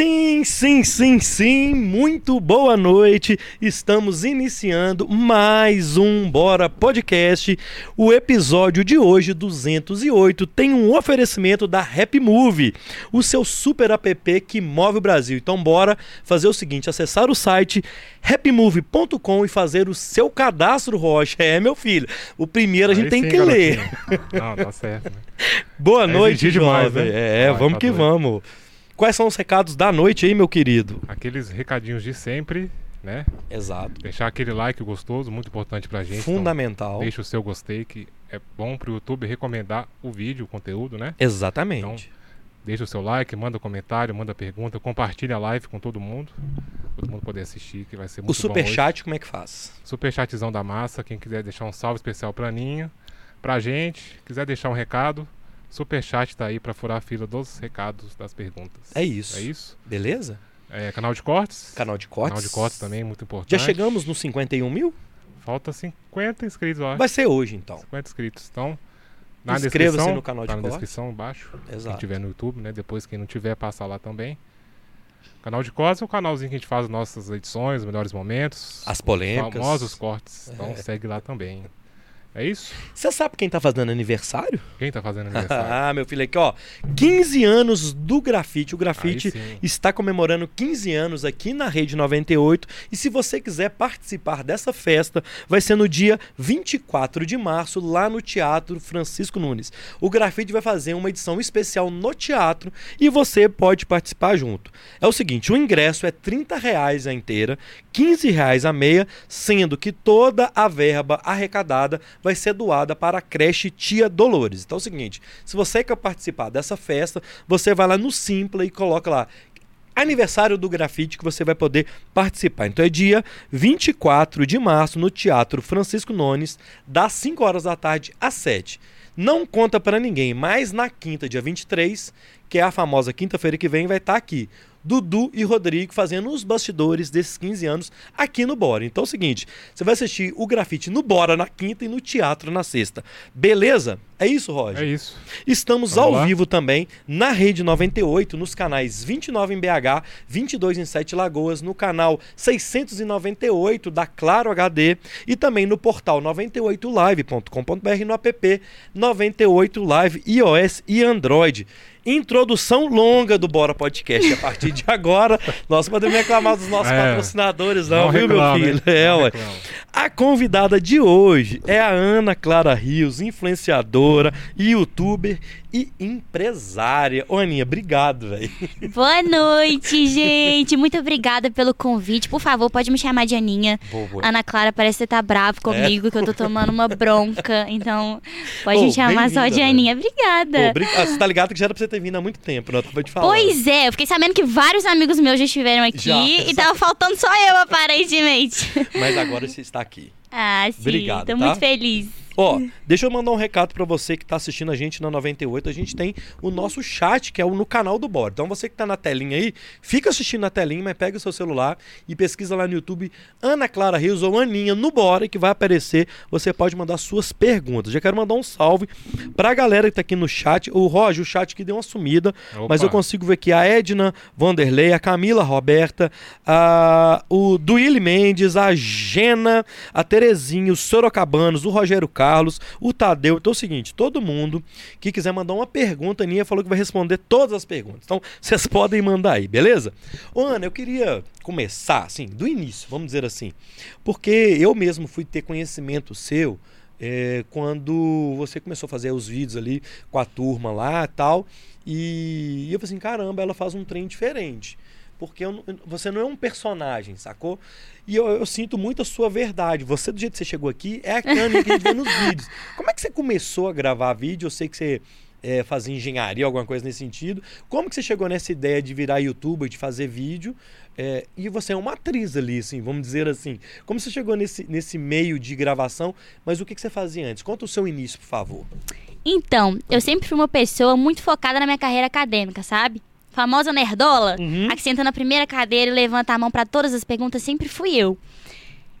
Sim, sim, sim, sim, muito boa noite. Estamos iniciando mais um Bora Podcast. O episódio de hoje, 208, tem um oferecimento da Happy Move, o seu super app que move o Brasil. Então, bora fazer o seguinte: acessar o site happymove.com e fazer o seu cadastro, Rocha. É, meu filho. O primeiro a gente Aí tem sim, que garotinho. ler. Não, tá certo. Né? Boa É noite, exigir demais, jovem. né? É, Vai, vamos tá que doido. vamos. Quais são os recados da noite aí, meu querido? Aqueles recadinhos de sempre, né? Exato. Deixar aquele like gostoso, muito importante pra gente. Então, Fundamental. deixa o seu gostei, que é bom pro YouTube recomendar o vídeo, o conteúdo, né? Exatamente. Então, Deixa o seu like, manda comentário, manda pergunta, compartilha a live com todo mundo. Todo mundo poder assistir, que vai ser muito o super bom hoje. chat, como é que faz? Super chatzão da massa, quem quiser deixar um salve especial pra Aninha, pra gente, quiser deixar um recado, super chat tá aí pra furar a fila dos recados, das perguntas. É isso. É isso. Beleza? É, canal de cortes. Canal de cortes. Canal de cortes também, muito importante. Já chegamos nos 51 mil? Falta 50 inscritos, eu acho. Vai ser hoje, então. 50 inscritos. Então, na Inscreva-se descrição, no canal de tá na cortes. descrição embaixo. Quem Exato. tiver no YouTube, né? Depois quem não tiver, passa lá também. Canal de cortes é o canalzinho que a gente faz as nossas edições, os melhores momentos. As polêmicas. Famosos cortes. Então É. segue lá também. É isso? Você sabe quem tá fazendo aniversário? Quem tá fazendo aniversário? ah, meu filho, aqui, ó. 15 anos do grafite. O grafite está comemorando 15 anos aqui na Rede 98. E se você quiser participar dessa festa, vai ser no dia 24 de março, lá no Teatro Francisco Nunes. O grafite vai fazer uma edição especial no teatro e você pode participar junto. É o seguinte: o ingresso é 30 reais a inteira, 15 reais a meia, sendo que toda a verba arrecadada vai ser doada para a creche Tia Dolores. Então é o seguinte: se você quer participar dessa festa, você vai lá no Simpla e coloca lá aniversário do grafite que você vai poder participar. Então é dia 24 de março no Teatro Francisco Nunes, das 5 horas da tarde às 7. Não conta para ninguém, mas na quinta, dia 23, que é a famosa quinta-feira que vem, vai estar aqui Dudu e Rodrigo fazendo os bastidores desses 15 anos aqui no Bora. Então é o seguinte, você vai assistir o grafite no Bora na quinta e no teatro na sexta. Beleza? É isso, Roger? É isso. Estamos Vamos ao lá. vivo também na Rede 98, nos canais 29 em BH, 22 em Sete Lagoas, no canal 698 da Claro HD e também no portal 98live.com.br e no app 98 Live iOS e Android. Introdução longa do Bora Podcast. A partir de agora, nós podemos reclamar dos nossos É. patrocinadores, não, viu, reclama, meu filho? É, Não ué. reclama. A convidada de hoje é a Ana Clara Rios, influenciadora, youtuber e empresária. Ô, Aninha, obrigado, velho. Boa noite, gente. Muito obrigada pelo convite. Por favor, pode me chamar de Aninha. Boa. Ana Clara parece que você tá bravo comigo, que eu tô tomando uma bronca. Então, pode Ô, me chamar só de. Aninha. Obrigada. Obri- ah, você tá ligado que já era pra você ter vindo há muito tempo, né? Eu tava te falando. Pois é, eu fiquei sabendo que vários amigos meus já estiveram aqui Já, e tava faltando só eu, aparentemente. Mas agora você está aqui. Ah, sim. Obrigado, Tô tá? muito feliz. Ó, deixa eu mandar um recado pra você que tá assistindo a gente na 98. A gente tem o nosso chat, que é o no canal do Bora. Então você que tá na telinha aí, fica assistindo na telinha, mas pega o seu celular e pesquisa lá no YouTube Ana Clara Rios ou Aninha no Bora, que vai aparecer. Você pode mandar suas perguntas. Já quero mandar um salve pra galera que tá aqui no chat. O Roger, o chat que deu uma sumida, mas Opa. eu consigo ver aqui a Edna Vanderlei, a Camila Roberta, a, o Duílio Mendes, a Gena, a Terezinha, os Sorocabanos, o Rogério Carlos, o Tadeu. Então é o seguinte, todo mundo que quiser mandar uma pergunta, a Aninha falou que vai responder todas as perguntas. Então vocês podem mandar aí, beleza? Ô Ana, eu queria começar, assim, do início, vamos dizer assim, porque eu mesmo fui ter conhecimento seu é, quando você começou a fazer os vídeos ali com a turma lá e tal. E eu falei assim, caramba, ela faz um trem diferente. Porque eu você não é um personagem, sacou? E eu, eu sinto muito a sua verdade. Você, do jeito que você chegou aqui, é a Kanye que a gente vê nos vídeos. Como é que você começou a gravar vídeo? Eu sei que você é, fazia engenharia, alguma coisa nesse sentido. Como que você chegou nessa ideia de virar youtuber, de fazer vídeo? É, e você é uma atriz ali, assim, vamos dizer assim. Como você chegou nesse, nesse meio de gravação, mas o que, que você fazia antes? Conta o seu início, por favor. Então, eu sempre fui uma pessoa muito focada na minha carreira acadêmica, sabe? Famosa nerdola, Uhum. a que senta na primeira cadeira e levanta a mão pra todas as perguntas, sempre fui eu.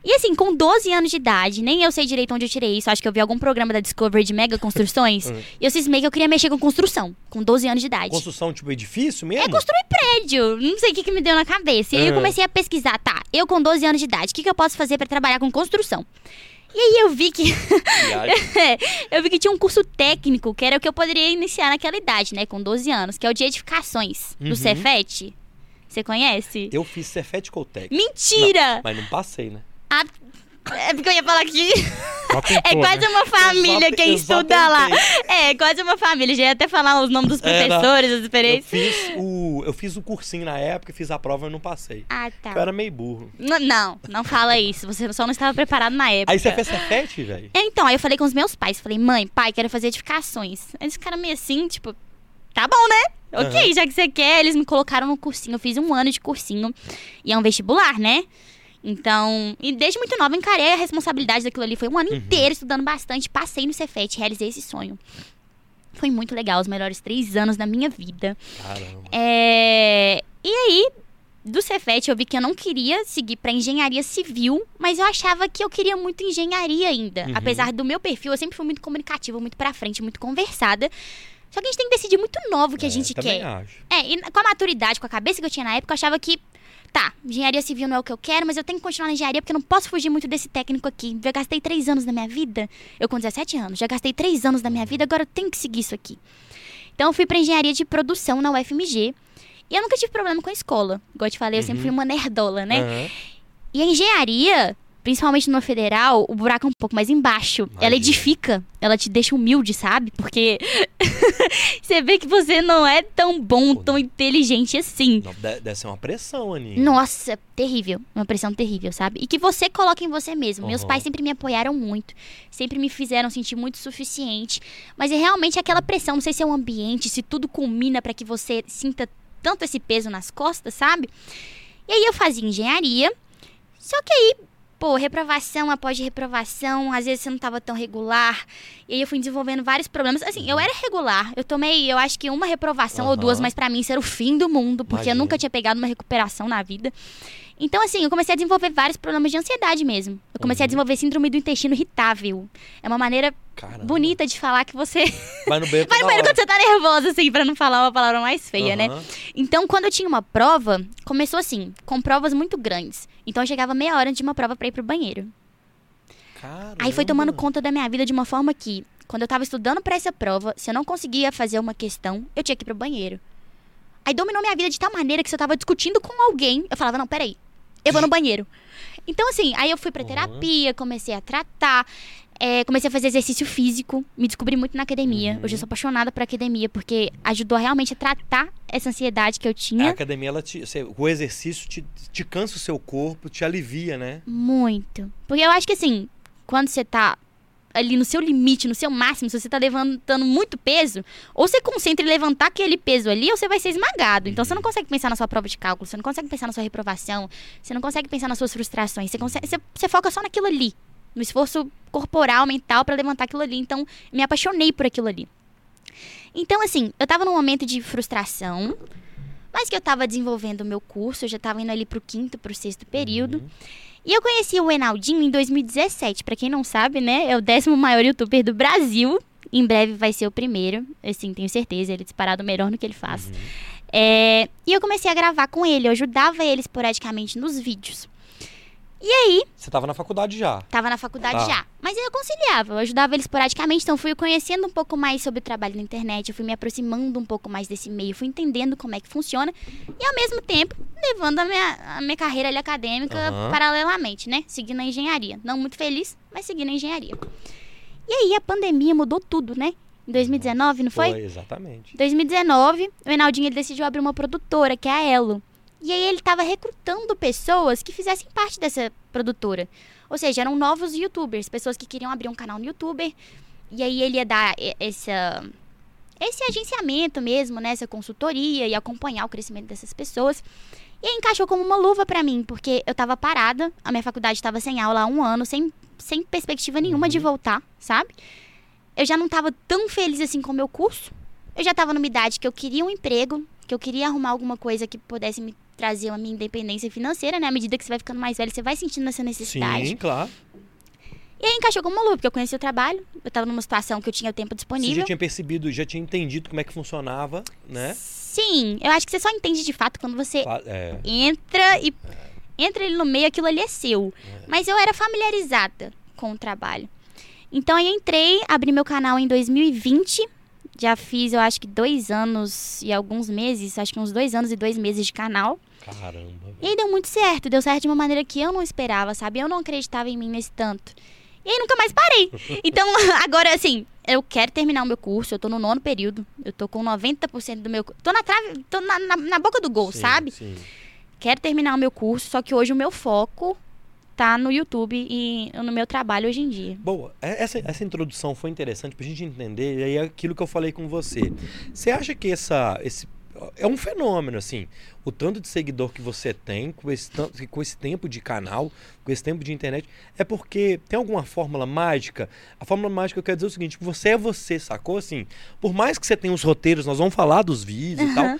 E assim, com 12 anos de idade, nem eu sei direito onde eu tirei isso. Acho que eu vi algum programa da Discovery de mega construções. Uhum. e eu cismei que eu queria mexer com construção, com 12 anos de idade. Construção tipo edifício mesmo? É construir prédio. Não sei o que, que me deu na cabeça. E aí eu Ah. comecei a pesquisar, tá, eu com 12 anos de idade, o que, que eu posso fazer pra trabalhar com construção? E aí eu vi que eu vi que tinha um curso técnico, que era o que eu poderia iniciar naquela idade, né, com 12 anos, que é o de edificações, Uhum. do Cefet. Você conhece? Eu fiz Cefet Coltec. Mentira! Mas não passei, né? Ah, é porque eu ia falar tentou, É quase né? uma família Eu quem eu estuda lá. É, quase uma família. Já ia até falar os nomes dos professores, as Eu experiências. fiz o. Eu fiz o cursinho na época, fiz a prova e não passei. Ah, tá. Eu era meio burro. N- Não, não fala isso. Você só não estava preparado na época. Aí você fez Cefet, velho? É, Então, aí eu falei com os meus pais. Falei, mãe, pai, quero fazer edificações. Aí Eles ficaram meio assim, tipo, tá bom, né? Ok, Aham. já que você quer. Eles me colocaram no cursinho. Eu fiz um ano de cursinho. E é um vestibular, né? Então, e desde muito nova encarei a responsabilidade daquilo ali. Foi um ano Uhum. inteiro estudando bastante. Passei no Cefet, realizei esse sonho. Foi muito legal, os melhores três anos da minha vida. Caramba. É, E aí, do Cefet, eu vi que eu não queria seguir para engenharia civil, mas eu achava que eu queria muito engenharia ainda. Uhum. Apesar do meu perfil, eu sempre fui muito comunicativa, muito pra frente, muito conversada. Só que a gente tem que decidir muito novo o que a É, gente também quer. acho. É, e com a maturidade, com a cabeça que eu tinha na época, eu achava que, tá, engenharia civil não é o que eu quero, mas eu tenho que continuar na engenharia porque eu não posso fugir muito desse técnico aqui. Já gastei três anos da minha vida, eu com 17 anos, já gastei três anos da minha vida, agora eu tenho que seguir isso aqui. Então eu fui pra engenharia de produção na UFMG. E eu nunca tive problema com a escola. Igual eu te falei, eu sempre Uhum. fui uma nerdola, né? Aham. E a engenharia, principalmente no federal, o buraco é um pouco mais embaixo. Ela Imagina. edifica, ela te deixa humilde, sabe? Porque você vê que você não é tão bom, tão inteligente assim. Não, Deve ser uma pressão, Aninha. Nossa, terrível. Uma pressão terrível, sabe? E que você coloca em você mesmo. Meus Uhum. pais sempre me apoiaram muito. Sempre me fizeram sentir muito suficiente. Mas é realmente aquela pressão. Não sei se é o ambiente, se tudo culmina pra que você sinta tanto esse peso nas costas, sabe? E aí eu fazia engenharia. Só que aí, pô, reprovação após reprovação. Às vezes você não tava tão regular. E aí eu fui desenvolvendo vários problemas. Assim, eu era regular. Eu tomei, eu acho que uma reprovação ou Aham. duas, mas pra mim isso era o fim do mundo. Porque eu Imagino. nunca tinha pegado uma recuperação na vida. Então, assim, eu comecei a desenvolver vários problemas de ansiedade mesmo. Eu comecei a Uhum. desenvolver síndrome do intestino irritável. É uma maneira Caramba. bonita de falar que você. Vai no banheiro Vai no banheiro quando você tá nervosa, assim, pra não falar uma palavra mais feia, né? Aham. Então, quando eu tinha uma prova, começou assim, com provas muito grandes. Então, eu chegava meia hora antes de uma prova pra ir pro banheiro. Aí foi tomando Caramba. conta da minha vida de uma forma que, quando eu tava estudando pra essa prova, se eu não conseguia fazer uma questão, eu tinha que ir pro banheiro. Aí dominou minha vida de tal maneira que se eu tava discutindo com alguém, eu falava, não, peraí, eu vou no banheiro. Então, assim, aí eu fui pra terapia, comecei a tratar, é, comecei a fazer exercício físico, me descobri muito na academia. Uhum. Hoje eu sou apaixonada por academia, porque ajudou realmente a tratar essa ansiedade que eu A tinha. academia, ela te, o exercício te, te cansa o seu corpo, te alivia, né? Muito. Porque eu acho que assim, quando você tá ali no seu limite, no seu máximo, se você tá levantando muito peso, ou você concentra em levantar aquele peso ali, ou você vai ser esmagado. Então você não consegue pensar na sua prova de cálculo, você não consegue pensar na sua reprovação, você não consegue pensar nas suas frustrações, você, consegue, você, você foca só naquilo ali, no esforço corporal, mental pra levantar aquilo ali. Então, me apaixonei por aquilo ali. Então, assim, eu tava num momento de frustração, mas que eu tava desenvolvendo o meu curso, eu já tava indo ali pro quinto, pro sexto período. Uhum. E eu conheci o Enaldinho em 2017. Pra quem não sabe, né? É o décimo maior youtuber do Brasil. Em breve vai ser o primeiro. Assim, tenho certeza. Ele é disparado o melhor no que ele faz. Uhum. É, E eu comecei a gravar com ele. Eu ajudava ele esporadicamente nos vídeos. E aí, Você tava na faculdade já. tava na faculdade Tá. já. Mas eu conciliava, eu ajudava ele esporadicamente. Então, fui conhecendo um pouco mais sobre o trabalho na internet. Eu fui me aproximando um pouco mais desse meio. Fui entendendo como é que funciona. E, ao mesmo tempo, levando a minha, a minha carreira ali acadêmica Aham. paralelamente, né? Seguindo a engenharia. Não muito feliz, mas seguindo a engenharia. E aí, a pandemia mudou tudo, né? Em 2019, não foi? exatamente. 2019, o Enaldinho ele decidiu abrir uma produtora, que é a Elo. E aí ele estava recrutando pessoas que fizessem parte dessa produtora. Ou seja, eram novos youtubers, pessoas que queriam abrir um canal no youtuber. E aí ele ia dar essa, esse agenciamento mesmo, né? Essa consultoria e acompanhar o crescimento dessas pessoas. E aí encaixou como uma luva pra mim, porque eu tava parada, a minha faculdade estava sem aula há um ano, sem, sem perspectiva nenhuma de Uhum. voltar, sabe? Eu já não tava tão feliz assim com o meu curso. Eu já tava numa idade que eu queria um emprego, porque eu queria arrumar alguma coisa que pudesse me trazer uma minha independência financeira, né? À medida que você vai ficando mais velho, você vai sentindo essa necessidade. Sim, claro. E aí encaixou como luva, porque eu conheci o trabalho, eu tava numa situação que eu tinha o tempo Você disponível. já tinha percebido, já tinha entendido como é que funcionava, né? Sim, eu acho que você só entende de fato quando você É. entra e entra ele no meio, aquilo ali é seu. Mas eu era familiarizada com o trabalho. Então aí entrei, abri meu canal em 2020. Já fiz, eu acho que dois anos e alguns meses, acho que uns dois anos e dois meses de canal. Caramba. E aí deu muito certo, deu certo de uma maneira que eu não esperava, sabe? Eu não acreditava em mim nesse tanto. E aí nunca mais parei. Então, agora assim, eu quero terminar o meu curso, eu tô no nono período, eu tô com 90% do meu. Tô na trave, tô na, na, na boca do gol, Sim, sabe? Sim. Quero terminar o meu curso, só que hoje o meu foco tá no YouTube e no meu trabalho hoje em dia. Boa, é- essa, essa introdução foi interessante pra gente entender, e aí é aquilo que eu falei com você. Você acha que essa, esse é um fenômeno, assim, o tanto de seguidor que você tem, com esse, com esse tempo de canal, com esse tempo de internet, é porque tem alguma fórmula mágica? A fórmula mágica eu quero dizer o seguinte, você é você, sacou? Assim, por mais que você tenha os roteiros, nós vamos falar dos vídeos e tal,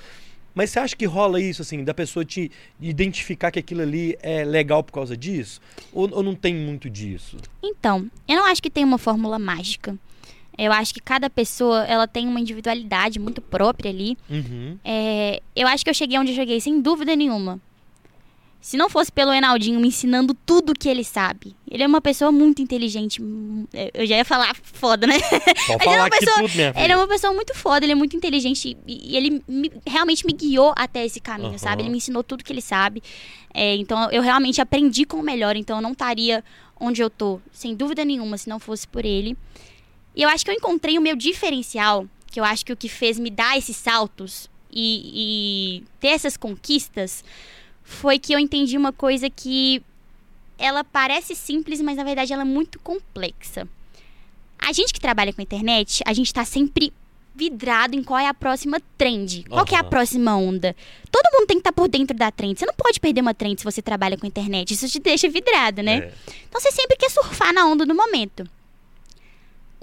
mas você acha que rola isso, assim, da pessoa te identificar que aquilo ali é legal por causa disso? Ou, ou não tem muito disso? Então, eu não acho que tem uma fórmula mágica. Eu acho que cada pessoa ela tem uma individualidade muito própria ali. Uhum. É, eu acho que eu cheguei onde eu cheguei sem dúvida nenhuma. Se não fosse pelo Enaldinho me ensinando tudo que ele sabe. Ele é uma pessoa muito inteligente. Eu já ia falar foda, né? Pode Ele é falar uma pessoa- tudo, minha filha. Ele é uma pessoa muito foda, ele é muito inteligente e, ele me- realmente me guiou até esse caminho, Aham. sabe? Ele me ensinou tudo que ele sabe. É, então eu realmente aprendi com o melhor, então eu não estaria onde eu tô, sem dúvida nenhuma, se não fosse por ele. E eu acho que eu encontrei o meu diferencial, que eu acho que o que fez me dar esses saltos e, e ter essas conquistas foi que eu entendi uma coisa que ela parece simples, mas na verdade ela é muito complexa. A gente que trabalha com internet, a gente tá sempre vidrado em qual é a próxima trend. Qual que é a próxima onda? Todo mundo tem que estar por dentro da trend. Você não pode perder uma trend se você trabalha com internet. Isso te deixa vidrado, né? É. Então você sempre quer surfar na onda do momento.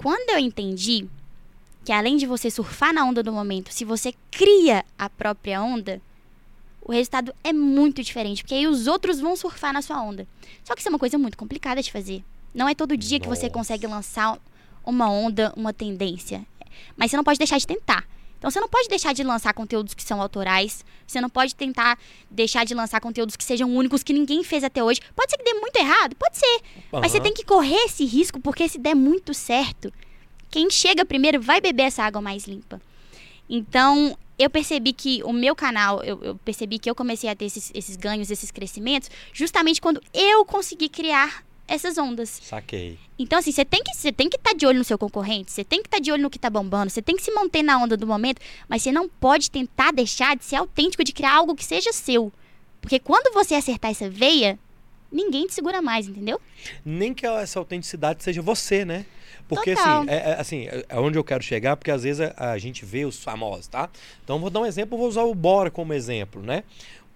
Quando eu entendi que além de você surfar na onda do momento, se você cria a própria onda, o resultado é muito diferente, porque aí os outros vão surfar na sua onda. Só que isso é uma coisa muito complicada de fazer. Não é todo dia que você Nossa. consegue lançar uma onda, uma tendência. Mas você não pode deixar de tentar. Então você não pode deixar de lançar conteúdos que são autorais. Você não pode tentar deixar de lançar conteúdos que sejam únicos que ninguém fez até hoje. Pode ser que dê muito errado, pode ser. Mas você tem que correr esse risco, porque se der muito certo, quem chega primeiro vai beber essa água mais limpa. Então, eu percebi que o meu canal, eu, eu percebi que eu comecei a ter esses, esses ganhos, esses crescimentos, justamente quando eu consegui criar essas ondas. Saquei. Então, assim, você tem que você tem que estar de olho no seu concorrente, você tem que estar de olho no que tá bombando, você tem que se manter na onda do momento, mas você não pode tentar deixar de ser autêntico, de criar algo que seja seu. Porque quando você acertar essa veia, ninguém te segura mais, entendeu? Nem que essa autenticidade seja você, né? Porque Total. assim, é, é- assim, é- é onde eu quero chegar, porque às vezes a, a gente vê os famosos, tá? Então vou dar um exemplo, vou usar o Bora como exemplo, né?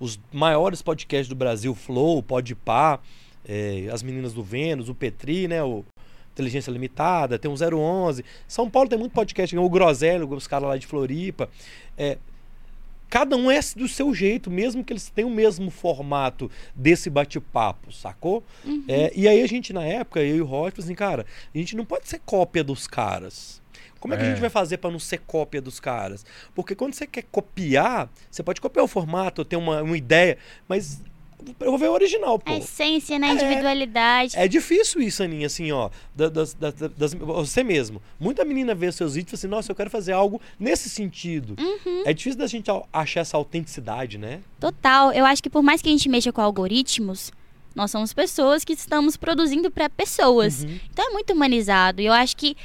Os maiores podcasts do Brasil, Flow, Podpah, é, as meninas do Vênus, o Petri, né? O Inteligência Limitada, tem o 011. São Paulo tem muito podcast, o Groselho, os caras lá de Floripa. É, cada um é do seu jeito, mesmo que eles tenham o mesmo formato desse bate-papo, sacou? É, e aí a gente, na época, eu e o falou assim, cara, a gente não pode ser cópia dos caras. Como é que a É. gente vai fazer para não ser cópia dos caras? Porque quando você quer copiar, você pode copiar o formato, ter uma, uma ideia, mas eu vou ver o original, pô. A essência, né? A É. individualidade. É difícil isso, Aninha, assim, ó. da- Das, das- das- você mesmo. Muita menina vê seus vídeos e fala assim, nossa, eu quero fazer algo nesse sentido. Uhum. É difícil da gente achar essa autenticidade, né? Total. Eu acho que por mais que a gente mexa com algoritmos, nós somos pessoas que estamos produzindo para pessoas. Uhum. Então é muito humanizado. E eu acho que,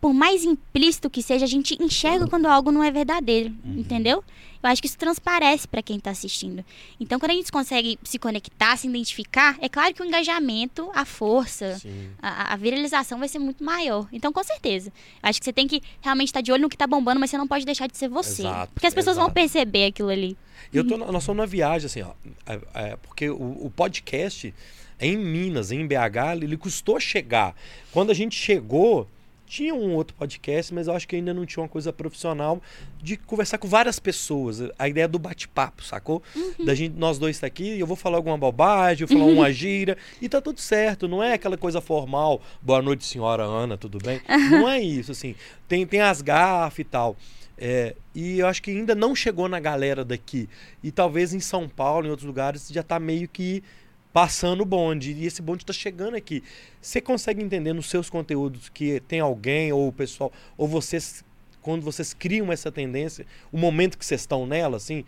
por mais implícito que seja, a gente enxerga quando algo não é verdadeiro. Entendeu? Eu acho que isso transparece para quem tá assistindo. Então, quando a gente consegue se conectar, se identificar, é claro que o engajamento, a força, a, a viralização vai ser muito maior. Então, com certeza. Eu Acho que você tem que realmente estar de olho no que tá bombando, mas você não pode deixar de ser você. Exato, porque as pessoas vão exato. perceber aquilo ali. Eu tô, nós estamos numa viagem, assim, ó. é- é, porque o, o podcast em Minas, em BH, ele custou chegar. Quando a gente chegou, tinha um outro podcast, mas eu acho que ainda não tinha uma coisa profissional de conversar com várias pessoas. A ideia do bate-papo, sacou? Uhum. Da gente, nós dois tá aqui, eu vou falar alguma bobagem, eu vou falar Uhum. uma gira, e tá tudo certo, não é aquela coisa formal. Boa noite, senhora Ana, tudo bem? Não é isso, assim. Tem, tem as gafas e tal. É, e eu acho que ainda não chegou na galera daqui. E talvez em São Paulo, em outros lugares, já tá meio que passando o bonde. E esse bonde tá chegando aqui. Você consegue entender nos seus conteúdos que tem alguém, ou o pessoal, ou vocês, quando vocês criam essa tendência, o momento que vocês estão nela, assim.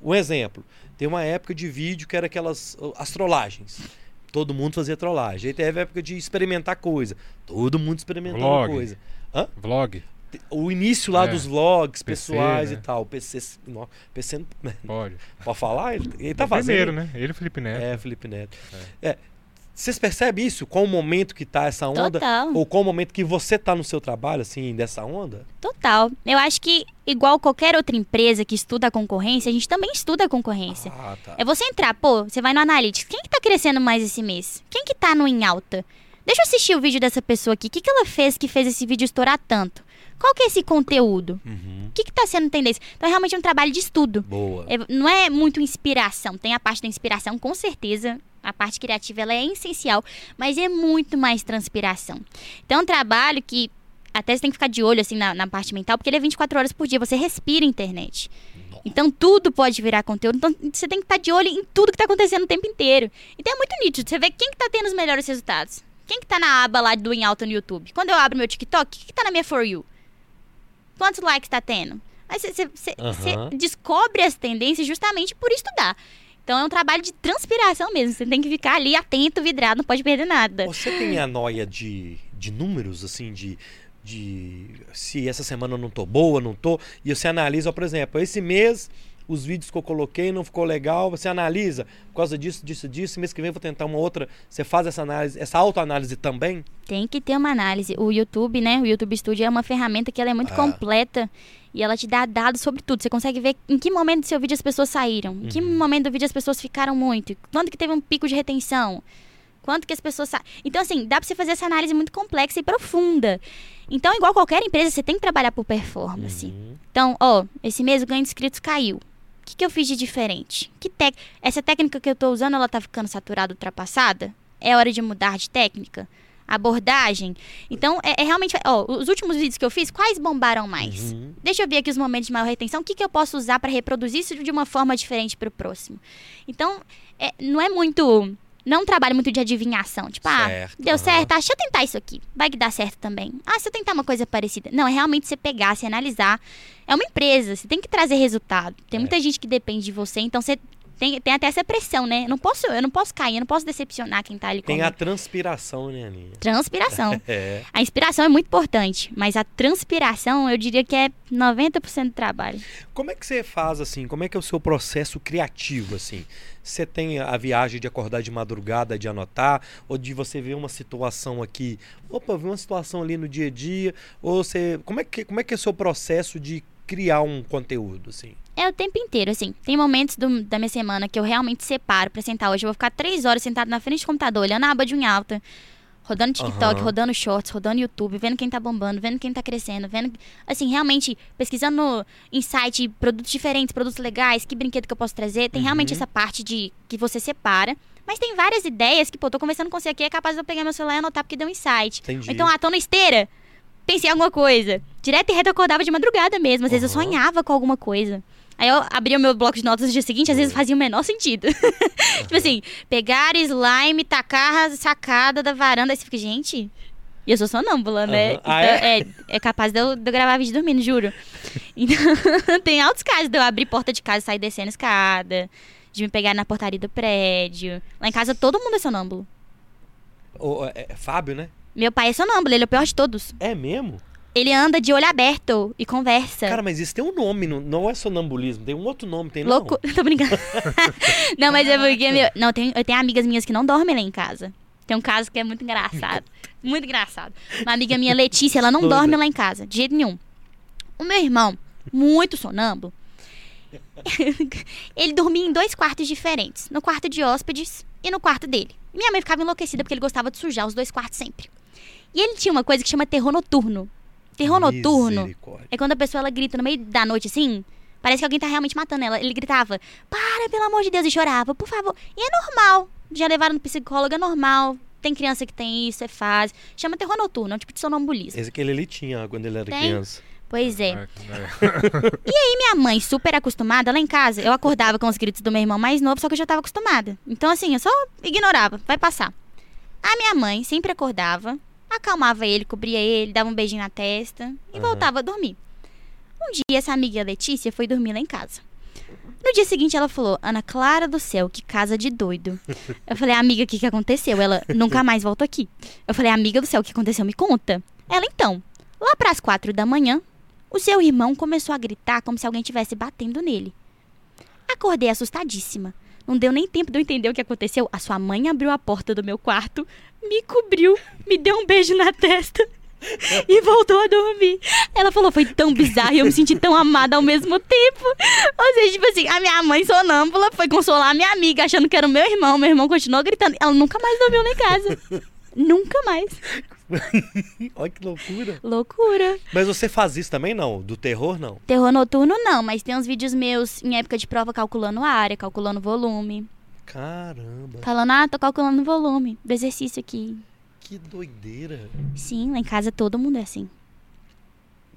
Um exemplo, tem uma época de vídeo que era aquelas uh, as trollagens. Todo mundo fazia trollagem. Aí teve a época de experimentar coisa. Todo mundo experimentando Vlog. coisa. Vlog, O início lá É, dos vlogs PC, pessoais né? e tal. PC, não, PC pode. pode falar? Ele, ele tá O fazendo. primeiro, né? Ele e o Felipe Neto. É, Felipe Neto. É. Vocês percebem isso? Qual o momento que tá essa onda? Total. Ou qual o momento que você tá no seu trabalho, assim, dessa onda? Total. Eu acho que, igual qualquer outra empresa que estuda a concorrência, a gente também estuda a concorrência. Ah, tá. É você entrar, pô, você vai no Analytics. Quem que tá crescendo mais esse mês? Quem que tá no em alta? Deixa eu assistir o vídeo dessa pessoa aqui. O que, que ela fez que fez esse vídeo estourar tanto? Qual que é esse conteúdo? Uhum. O que, que tá sendo tendência? Então é realmente um trabalho de estudo. Boa. É- não é muito inspiração. Tem a parte da inspiração, com certeza. A parte criativa ela é essencial, mas é muito mais transpiração. Então é um trabalho que até você tem que ficar de olho assim na, na parte mental, porque ele é 24 horas por dia, você respira internet. Então tudo pode virar conteúdo. Então você tem que estar de olho em tudo que está acontecendo o tempo inteiro. Então é muito nítido. Você vê quem que tá tendo os melhores resultados. Quem que tá na aba lá do em alta no YouTube? Quando eu abro meu TikTok, o que, que tá na minha For You? Quantos likes tá tendo? Aí você- você descobre as tendências justamente por estudar. Então é um trabalho de transpiração mesmo. Você tem que ficar ali atento, vidrado, não pode perder nada. Você tem a noia de, de números, assim, de, de se essa semana eu não tô boa, não tô, e você analisa, por exemplo, esse mês os vídeos que eu coloquei não ficou legal, você analisa por causa disso, disso, disso, mês que vem eu vou tentar uma outra, você faz essa análise, essa autoanálise também? Tem que ter uma análise. O YouTube, né? O YouTube Studio é uma ferramenta que ela é muito Ah. completa e ela te dá dados sobre tudo. Você consegue ver em que momento do seu vídeo as pessoas saíram, em que Uhum. momento do vídeo as pessoas ficaram muito, quando que teve um pico de retenção, quanto que as pessoas sa... Então, assim, dá pra você fazer essa análise muito complexa e profunda. Então, igual qualquer empresa, você tem que trabalhar por performance. Uhum. Então, ó, esse mês o ganho de inscritos caiu. O que, que eu fiz de diferente? Que tec... Essa técnica que eu tô usando, ela tá ficando saturada, ultrapassada? É hora de mudar de técnica? Abordagem? Então, é, é realmente... Ó, os últimos vídeos que eu fiz, quais bombaram mais? Uhum. Deixa eu ver aqui os momentos de maior retenção. O que, que eu posso usar para reproduzir isso de uma forma diferente para o próximo? Então, é, não é muito... Não trabalho muito de adivinhação. Tipo, ah, Certo, deu aham. certo, ah, deixa eu tentar isso aqui. Vai que dá certo também. Ah, se eu tentar uma coisa parecida. Não, é realmente você pegar, se analisar. É uma empresa, você tem que trazer resultado. Tem É. muita gente que depende de você, então você tem, tem até essa pressão, né? Eu não posso, eu não posso cair, eu não posso decepcionar quem tá ali Tem comigo. a transpiração, né, Aninha? Transpiração. É. A inspiração é muito importante, mas a transpiração eu diria que é 90% do trabalho. Como é que você faz assim? Como é que é o seu processo criativo assim? Você tem a viagem de acordar de madrugada, de anotar, ou de você ver uma situação aqui, opa, vi uma situação ali no dia a dia, ou você, como é que como é que é o seu processo de criar um conteúdo assim? É o tempo inteiro, assim. Tem momentos do- da minha semana que eu realmente separo pra sentar. Hoje eu vou ficar três horas sentado na frente do computador, olhando a aba de um alta, rodando TikTok, Aham. rodando shorts, rodando YouTube, vendo quem tá bombando, vendo quem tá crescendo, vendo, assim, realmente pesquisando em site produtos diferentes, produtos legais, que brinquedo que eu posso trazer. Tem realmente Uhum. essa parte de que você separa. Mas tem várias ideias que, pô, tô conversando com você aqui, é capaz de eu pegar meu celular e anotar porque deu um insight. Entendi. Então, ah, tô na esteira. Pensei em alguma coisa. Direto e reto eu acordava de madrugada mesmo. Às vezes eu Aham. sonhava com alguma coisa. Aí eu abria o meu bloco de notas no dia seguinte, às vezes fazia o menor sentido. tipo assim, pegar slime, tacar a sacada da varanda. Aí você fica, gente. E eu sou sonâmbula, né? Ah, Então, é? é? é capaz de eu, de eu gravar vídeo dormindo, juro. Então, tem altos casos de eu abrir porta de casa e sair descendo a escada. De me pegar na portaria do prédio. Lá em casa todo mundo é sonâmbulo. O- é, é Fábio, né? Meu pai é sonâmbulo, ele é o pior de todos. É mesmo? Ele anda de olho aberto e conversa. Cara, mas isso tem um nome, não, não é sonambulismo, tem um outro nome, tem Louco. não? Tô brincando. não, mas é porque, meu. Não, tem, eu tenho amigas minhas que não dormem lá em casa. Tem um caso que é muito engraçado. muito engraçado. Uma amiga minha, Letícia, ela não dorme lá em casa, de jeito nenhum. O meu irmão, muito sonâmbulo, ele dormia em dois quartos diferentes: no quarto de hóspedes e no quarto dele. Minha mãe ficava enlouquecida porque ele gostava de sujar os dois quartos sempre. E ele tinha uma coisa que chama terror noturno. Terror noturno é quando a pessoa ela grita no meio da noite assim. Parece que alguém tá realmente matando ela. Ele gritava, para, pelo amor de Deus, e chorava, por favor. E é normal. Já levaram no psicólogo, é normal. Tem criança que tem isso, é fase. Chama terror noturno, é um tipo de sonambulismo. Esse que ele, ele tinha quando ele era Tem? criança. Pois é. É. E minha mãe, super acostumada, lá em casa, eu acordava com os gritos do meu irmão mais novo, só que eu já tava acostumada. Então, assim, eu só ignorava, vai passar. A minha mãe sempre acordava, acalmava ele, cobria ele, dava um beijinho na testa e Aham. voltava a dormir. Um dia, essa amiga Letícia foi dormir lá em casa. No dia seguinte, ela falou: Ana Clara do céu, que casa de doido. Eu falei: Amiga, o que, que aconteceu? Ela nunca mais volta aqui. Eu falei: Amiga do céu, o que aconteceu? Me conta. Ela então, lá pras quatro da manhã, o seu irmão começou a gritar como se alguém estivesse batendo nele. Acordei assustadíssima. Não deu nem tempo de eu entender o que aconteceu. A sua mãe abriu a porta do meu quarto, me cobriu, me deu um beijo na testa e voltou a dormir. Ela falou, foi tão bizarro e eu me senti tão amada ao mesmo tempo. Ou seja, tipo assim, a minha mãe sonâmbula foi consolar a minha amiga, achando que era o meu irmão. Meu irmão continuou gritando. Ela nunca mais dormiu lá em casa. nunca mais. Olha que loucura. Loucura. Mas você faz isso também, não? Do terror, não? Terror noturno não, mas tem uns vídeos meus em época de prova calculando a área, calculando volume. Caramba, Falando, ah, tô calculando o volume do exercício aqui. que doideira. Sim, lá em casa todo mundo é assim.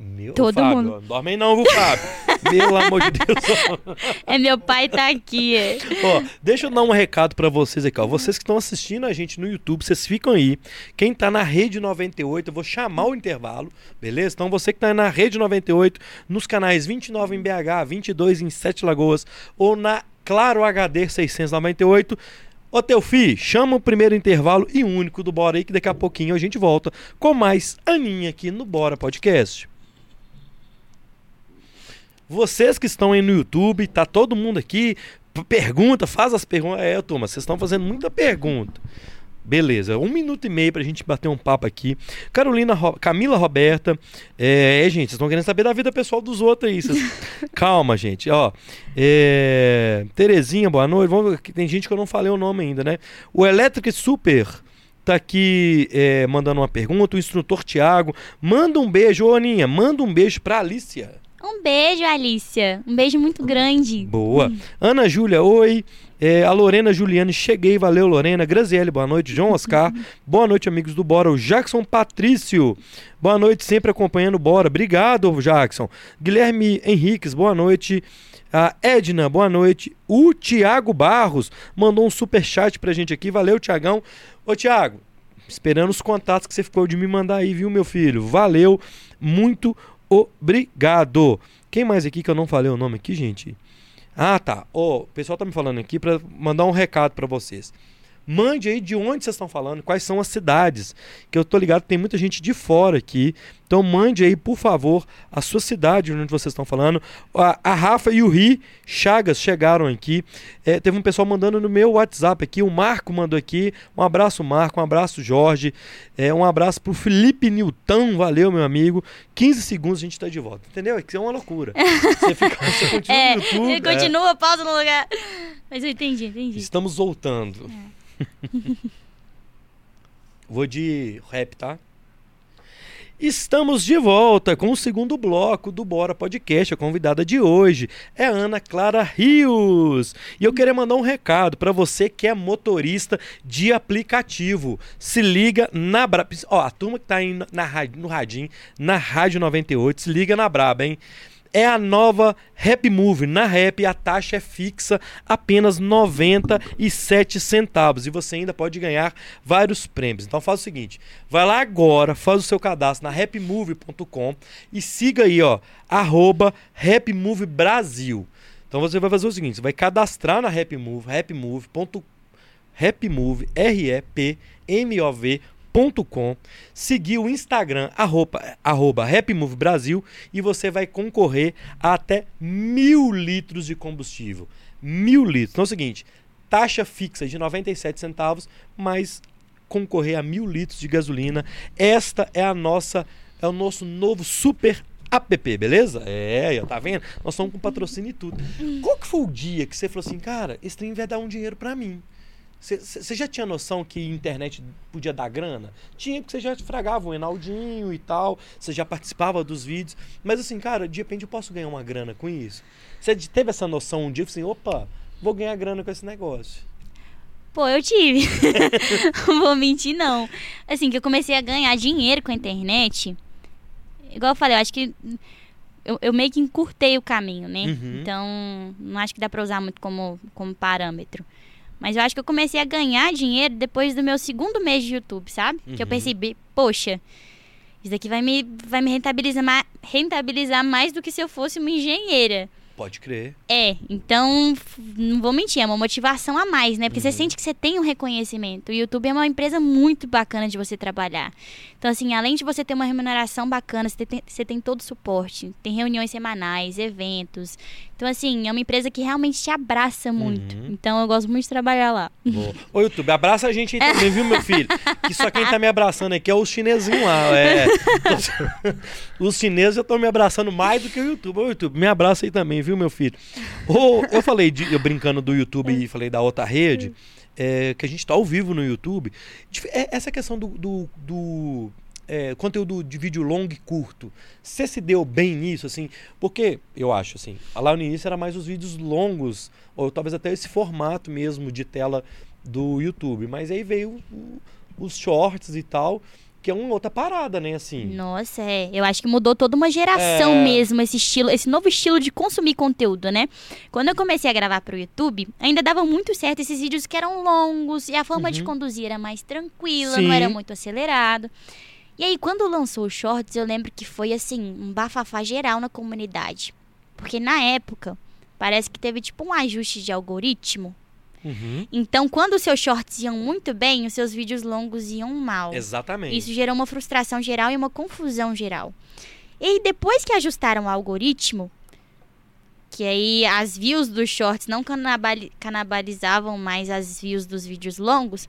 Meu Todo Fábio, mundo. Não dorme não, viu, Fábio? Pelo amor de Deus. É meu pai tá aqui. Ó, deixa eu dar um recado pra vocês aqui, ó. Vocês que estão assistindo a gente no YouTube, vocês ficam aí. Quem tá na Rede 98, eu vou chamar o intervalo, beleza? Então você que tá na Rede 98, nos canais 29 em BH, 22 em Sete Lagoas ou na Claro HD 698, Ô Teufi, chama o primeiro intervalo e único do Bora aí, que daqui a pouquinho a gente volta com mais Aninha aqui no Bora Podcast. Vocês que estão aí no YouTube, tá todo mundo aqui, pergunta, faz as perguntas. É, turma, vocês estão fazendo muita pergunta. Beleza, um minuto e meio pra gente bater um papo aqui. Carolina, Ro- Camila Roberta. É, é, gente, vocês estão querendo saber da vida pessoal dos outros aí. vocês- Calma, gente. Ó, é, Terezinha, boa noite. Vamos, que tem gente que eu não falei o nome ainda, né? O Electric Super tá aqui é, mandando uma pergunta. O instrutor Tiago. Manda um beijo, ô Aninha, manda um beijo pra Alicia. Um beijo, Alicia. Um beijo muito grande. Boa. Ana Júlia, oi. É, a Lorena Juliane, cheguei, valeu Lorena. Graziele, boa noite. João Oscar, boa noite, amigos do Bora. O Jackson Patrício, boa noite, sempre acompanhando o Bora. Obrigado, Jackson. Guilherme Henriques, boa noite. A Edna, boa noite. O Tiago Barros mandou um super chat pra gente aqui. Valeu, Tiagão. Ô, Tiago, esperando os contatos que você ficou de me mandar aí, viu, meu filho? Valeu, muito obrigado. Quem mais aqui que eu não falei o nome aqui, gente? Ah, tá. Ó, o pessoal tá me falando aqui pra mandar um recado pra vocês. Mande aí de onde vocês estão falando, quais são as cidades, que eu tô ligado tem muita gente de fora aqui. Então mande aí, por favor, a sua cidade onde vocês estão falando. A, a Rafa e o Ri Chagas chegaram aqui. É, teve um pessoal mandando no meu WhatsApp aqui. O Marco mandou aqui. Um abraço, Marco. Um abraço, Jorge. É, um abraço pro Felipe Nilton. Valeu, meu amigo. 15 segundos a gente tá de volta. Entendeu? É que isso é uma loucura. Você, fica, você continua É, no YouTube. ele é. continua, pausa no lugar. Mas eu entendi, entendi. Estamos voltando. Vou de rap, tá? Estamos de volta com o segundo bloco do Bora Podcast. A convidada de hoje é Ana Clara Rios. E eu queria mandar um recado para você que é motorista de aplicativo. Se liga na Braba. Ó, a turma que tá aí na, rádio- no radinho, na Rádio 98, se liga na Braba, hein? É a nova Rap Move. Na Rap a taxa é fixa, apenas 97 centavos. E você ainda pode ganhar vários prêmios. Então faz o seguinte: vai lá agora, faz o seu cadastro na rapmove.com e siga aí, ó, arroba Rapmove Brasil. Então você vai fazer o seguinte: você vai cadastrar na Rapmove, rapmove.com rapmove, R-E-P-M-O-V.com, seguir o Instagram, arroba, arroba e você vai concorrer a até mil litros de combustível. Mil litros. Então é o seguinte, taxa fixa de 97 centavos, mas concorrer a mil litros de gasolina. Esta é a nossa, é o nosso novo super app, beleza? É, tá vendo? Nós estamos com patrocínio e tudo. Qual que foi o dia que você falou assim, cara, esse trem vai dar um dinheiro pra mim? Você já tinha noção que internet podia dar grana? Tinha, porque você já fragava o Enaldinho e tal, você já participava dos vídeos. Mas assim, cara, de repente eu posso ganhar uma grana com isso? Você teve essa noção um dia, assim, opa, vou ganhar grana com esse negócio? Pô, eu tive. não vou mentir, não. Assim, que eu comecei a ganhar dinheiro com a internet. Igual eu falei, eu acho que eu, eu meio que encurtei o caminho, né? Uhum. Então, não acho que dá pra usar muito como, como parâmetro. Mas eu acho que eu comecei a ganhar dinheiro depois do meu segundo mês de YouTube, sabe? Que eu Uhum. percebi, poxa, isso daqui vai me, vai me rentabilizar, ma- rentabilizar mais do que se eu fosse uma engenheira. Pode crer. É, então, não vou mentir, é uma motivação a mais, né? Porque Uhum. você sente que você tem um reconhecimento. O YouTube é uma empresa muito bacana de você trabalhar. Então, assim, além de você ter uma remuneração bacana, você tem, você tem todo o suporte. Tem reuniões semanais, eventos. Então, assim, é uma empresa que realmente te abraça muito. Uhum. Então, eu gosto muito de trabalhar lá. Boa. Ô, YouTube, abraça a gente aí também, viu, meu filho? Que só quem tá me abraçando aqui é os chinesinhos lá. É. Os chineses já estão me abraçando mais do que o YouTube. Ô, YouTube, me abraça aí também, viu, meu filho? Ô, eu falei, de- eu brincando do YouTube e falei da outra rede, é, que a gente tá ao vivo no YouTube. É, Essa questão do, do- do, é, conteúdo de vídeo longo e curto, você se deu bem nisso, assim? Porque eu acho, assim, lá no início era mais os vídeos longos, ou talvez até esse formato mesmo de tela do YouTube. Mas aí veio o- os shorts e tal, que é uma outra parada, né, assim. Nossa, é. Eu acho que mudou toda uma geração É. mesmo, esse estilo, esse novo estilo de consumir conteúdo, né? Quando eu comecei a gravar pro YouTube, ainda dava muito certo esses vídeos que eram longos e a forma de Uhum. conduzir era mais tranquila, Sim. não era muito acelerado. E aí, quando lançou os shorts, eu lembro que foi assim, um bafafá geral na comunidade. Porque na época, parece que teve tipo um ajuste de algoritmo. Uhum. Então, quando os seus shorts iam muito bem, os seus vídeos longos iam mal. Exatamente. Isso gerou uma frustração geral e uma confusão geral. E depois que ajustaram o algoritmo, que aí as views dos shorts não canibalizavam mais as views dos vídeos longos,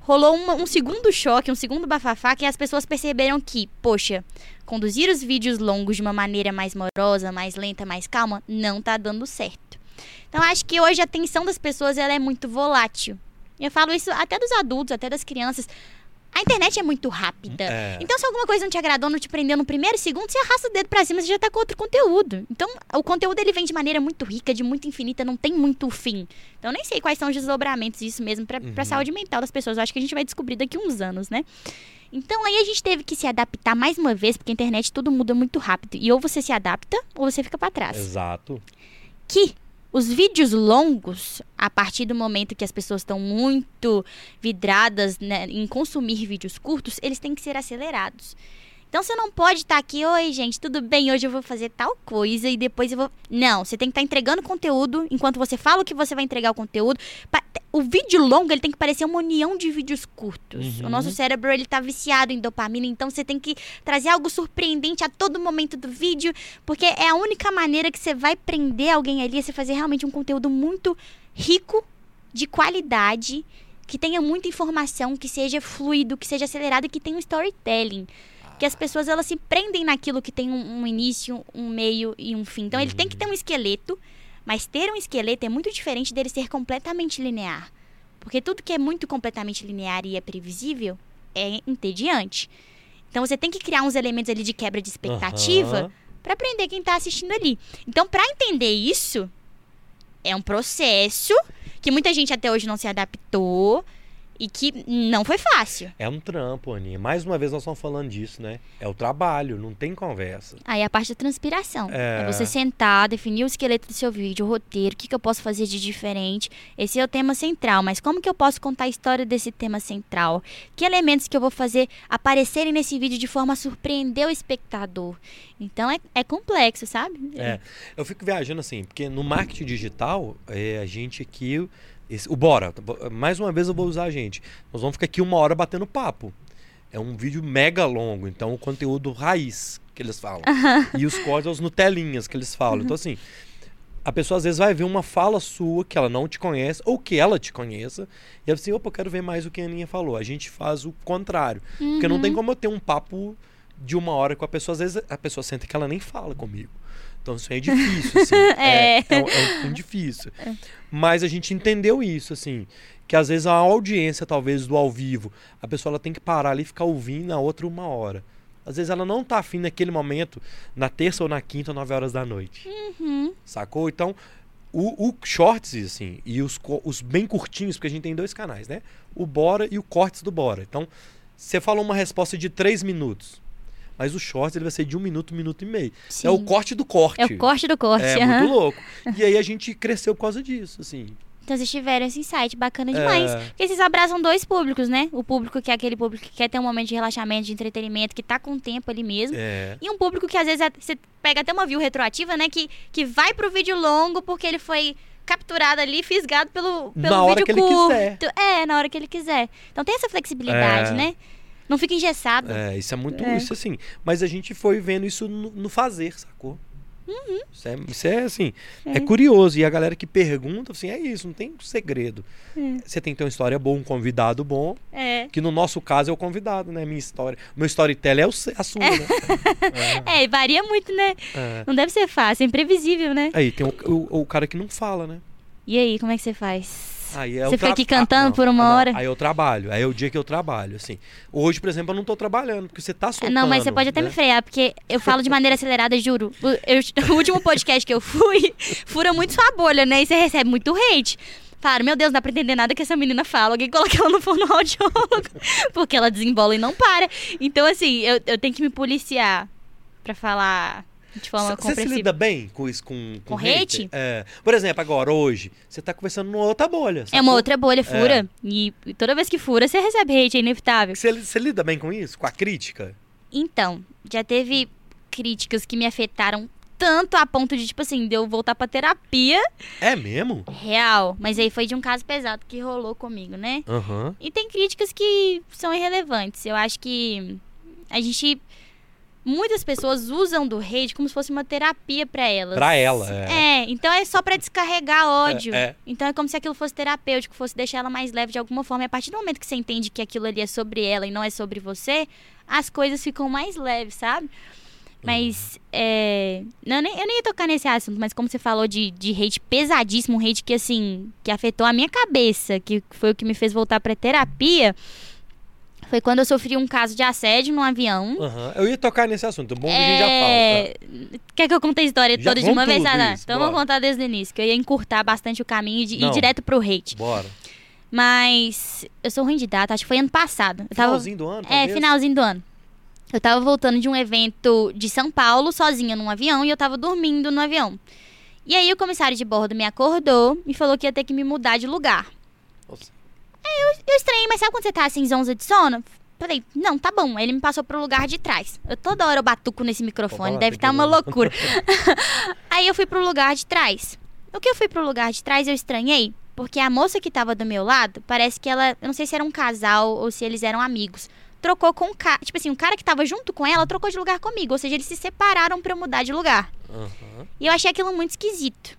rolou uma- um segundo choque, um segundo bafafá, que as pessoas perceberam que, poxa, conduzir os vídeos longos de uma maneira mais morosa, mais lenta, mais calma, não tá dando certo. Então, acho que hoje a atenção das pessoas ela é muito volátil. Eu falo isso até dos adultos, até das crianças. A internet é muito rápida. É. Então, se alguma coisa não te agradou, não te prendeu no primeiro segundo, você arrasta o dedo pra cima, você já tá com outro conteúdo. Então, o conteúdo ele vem de maneira muito rica, de muito infinita, não tem muito fim. Então, eu nem sei quais são os desdobramentos disso mesmo pra, pra Uhum. saúde mental das pessoas. Eu acho que a gente vai descobrir daqui uns anos, né? Então, aí a gente teve que se adaptar mais uma vez, porque a internet tudo muda muito rápido. E ou você se adapta, ou você fica pra trás Exato. que os vídeos longos, a partir do momento que as pessoas estão muito vidradas né, em consumir vídeos curtos, eles têm que ser acelerados. Então você não pode estar aqui, oi gente, tudo bem, hoje eu vou fazer tal coisa e depois eu vou. Não, você tem que estar entregando conteúdo enquanto você fala o que você vai entregar o conteúdo. O vídeo longo ele tem que parecer uma união de vídeos curtos. Uhum. O nosso cérebro ele tá viciado em dopamina, então você tem que trazer algo surpreendente a todo momento do vídeo, porque é a única maneira que você vai prender alguém ali, é você fazer realmente um conteúdo muito rico, de qualidade, que tenha muita informação, que seja fluido, que seja acelerado e que tenha um storytelling. Que as pessoas elas se prendem naquilo que tem um, um início, um meio e um fim. Então ele tem que ter um esqueleto, mas ter um esqueleto é muito diferente dele ser completamente linear. Porque tudo que é muito completamente linear e é previsível é entediante. Então você tem que criar uns elementos ali de quebra de expectativa Aham. Pra aprender quem tá assistindo ali. Então, pra entender isso, é um processo que muita gente até hoje não se adaptou e que não foi fácil. É um trampo, Aninha. Mais uma vez nós estamos falando disso, né? É o trabalho, não tem conversa. Aí a parte da transpiração. É. É, você sentar, definir o esqueleto do seu vídeo, o roteiro, o que, que eu posso fazer de diferente. Esse é o tema central, mas como que eu posso contar a história desse tema central? Que elementos que eu vou fazer aparecerem nesse vídeo de forma a surpreender o espectador? Então é, é complexo, sabe? É, eu fico viajando assim, porque no marketing digital, é, a gente aqui. Esse- o Bora, mais uma vez eu vou usar a gente. Nós vamos ficar aqui uma hora batendo papo. É um vídeo mega longo, então o conteúdo raiz que eles falam. E os códigos, os Nutelinhas que eles falam. Então, assim, a pessoa às vezes vai ver uma fala sua que ela não te conhece, ou que ela te conheça, e ela assim, opa, eu quero ver mais o que a Aninha falou. A gente faz o contrário. Porque não tem como eu ter um papo de uma hora com a pessoa. Às vezes a pessoa sente que ela nem fala comigo. Então isso aí é difícil, assim. É. é, é, um, é um difícil. Mas a gente entendeu isso, assim. Que às vezes a audiência, talvez, do ao vivo, a pessoa ela tem que parar ali e ficar ouvindo na outra uma hora. Às vezes ela não tá afim naquele momento, na terça ou na quinta, nove horas da noite. Uhum. Sacou? Então, o, o shorts, assim, e os, os bem curtinhos, porque a gente tem dois canais, né? O Bora e o Cortes do Bora. Então, você falou uma resposta de três minutos. Mas o shorts ele vai ser de um minuto, um minuto e meio. É o Sim. corte do corte. É o corte do corte. É aham. muito louco. E aí a gente cresceu por causa disso, assim. Então vocês tiveram esse insight bacana demais. É. Porque vocês abraçam dois públicos, né? O público que é aquele público que quer ter um momento de relaxamento, de entretenimento, que tá com tempo ali mesmo. É. E um público que às vezes é- você pega até uma view retroativa, né? Que, que vai pro vídeo longo porque ele foi capturado ali, fisgado pelo, pelo Na hora vídeo que ele curto. quiser. É, na hora que ele quiser. Então tem essa flexibilidade, É. né? Não fica engessado. É, isso é muito. É. Isso assim. Mas a gente foi vendo isso no, no fazer, sacou? Isso, é, isso é assim. É. Uhum. É. curioso. E a galera que pergunta, assim, é isso, não tem segredo. É. Você tem que ter uma história boa, um convidado bom. É. Que no nosso caso é o convidado, né? Minha história. Meu storytelling é o, a sua, né? É. É, varia muito, né? É. Não deve ser fácil, é imprevisível, né? Aí tem o, o, o cara que não fala, né? E aí, como é que você faz? Aí é Você tra- aqui cantando não, por uma não. hora? Aí eu trabalho. Aí é o dia que eu trabalho, assim. Hoje, por exemplo, eu não tô trabalhando, porque você tá soltando. Não, mas você pode até né? me frear, porque eu falo de maneira acelerada, juro. O, eu- o último podcast que eu fui, fura muito sua bolha, né? E você recebe muito hate. Falaram, meu Deus, não dá pra entender nada que essa menina fala. Alguém coloca ela no fonoaudiólogo. Porque ela desembola e não para. Então, assim, eu, eu tenho que me policiar pra falar de forma Você se lida bem com isso, com, Com hater? hate? É. Por exemplo, agora, hoje, você tá conversando numa outra bolha. É uma outra bolha, fura. E toda vez que fura, você recebe hate, é inevitável. Você, você lida bem com isso? Com a crítica? Então, já teve críticas que me afetaram tanto a ponto de, tipo assim, de eu voltar pra terapia É mesmo? real. Mas aí foi de um caso pesado que rolou comigo, né? Aham. E tem críticas que são irrelevantes. Eu acho que a gente. Muitas pessoas usam do hate como se fosse uma terapia pra elas. Pra ela, é. É, então é só pra descarregar ódio. É, é. Então é como se aquilo fosse terapêutico, fosse deixar ela mais leve de alguma forma. E a partir do momento que você entende que aquilo ali é sobre ela e não é sobre você, as coisas ficam mais leves, sabe? Mas, é. Não, eu, nem, eu nem ia tocar nesse assunto, mas como você falou de, de hate pesadíssimo, um hate que, assim, que afetou a minha cabeça, que foi o que me fez voltar pra terapia, foi quando eu sofri um caso de assédio num avião. Aham. Eu ia tocar nesse assunto. Bom que a gente já fala. É, Quer que eu conte a história Já toda de uma vez? Ah, isso, Então eu vou contar desde o início, que eu ia encurtar bastante o caminho Não. ir direto pro hate. Bora. Mas eu sou ruim de data, acho que foi ano passado. Eu tava, Finalzinho do ano, é, talvez? finalzinho do ano. Eu tava voltando de um evento de São Paulo, sozinha num avião, e eu tava dormindo no avião. E aí o comissário de bordo me acordou e falou que ia ter que me mudar de lugar. Nossa. Eu estranhei, mas sabe quando você tá assim, zonza de sono? Falei, não, tá bom. Aí ele me passou pro lugar de trás. Eu toda hora eu batuco nesse microfone, Opa, deve estar que uma loucura. Aí eu fui pro lugar de trás. O que eu fui pro lugar de trás, eu estranhei, porque a moça que tava do meu lado, parece que ela, eu não sei se era um casal ou se eles eram amigos. Trocou com o cara, tipo assim, o cara que tava junto com ela trocou de lugar comigo, ou seja, eles se separaram pra eu mudar de lugar. Aham. E eu achei aquilo muito esquisito.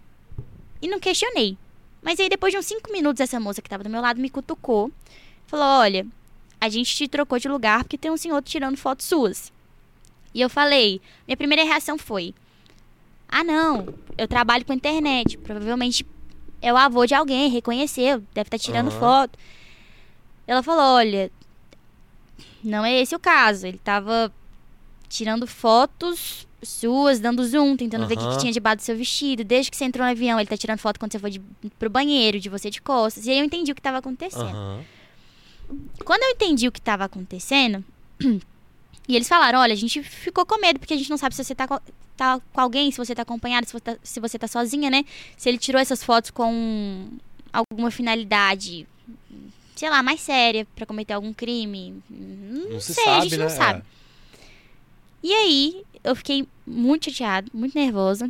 E não questionei. Mas aí, depois de uns cinco minutos, essa moça que tava do meu lado me cutucou. Falou: Olha, a gente te trocou de lugar porque tem um senhor tirando fotos suas. E eu falei: Minha primeira reação foi: Ah, não, eu trabalho com internet. Provavelmente é o avô de alguém, reconheceu, deve estar tirando Aham. foto. Ela falou: Olha, não é esse o caso. Ele tava tirando fotos suas, dando zoom, tentando ver o que, tinha debaixo do seu vestido. Desde que você entrou no avião, ele tá tirando foto quando você foi de, pro banheiro, de você de costas. E aí eu entendi o que tava acontecendo. Aham. Quando eu entendi o que tava acontecendo, e eles falaram: olha, a gente ficou com medo, porque a gente não sabe se você tá com, tá com alguém, se você tá acompanhado, se você tá, se você tá sozinha, né? Se ele tirou essas fotos com alguma finalidade, sei lá, mais séria, pra cometer algum crime. Não, Não se sei, sabe, a gente né? não sabe. E aí, eu fiquei muito chateada, muito nervosa,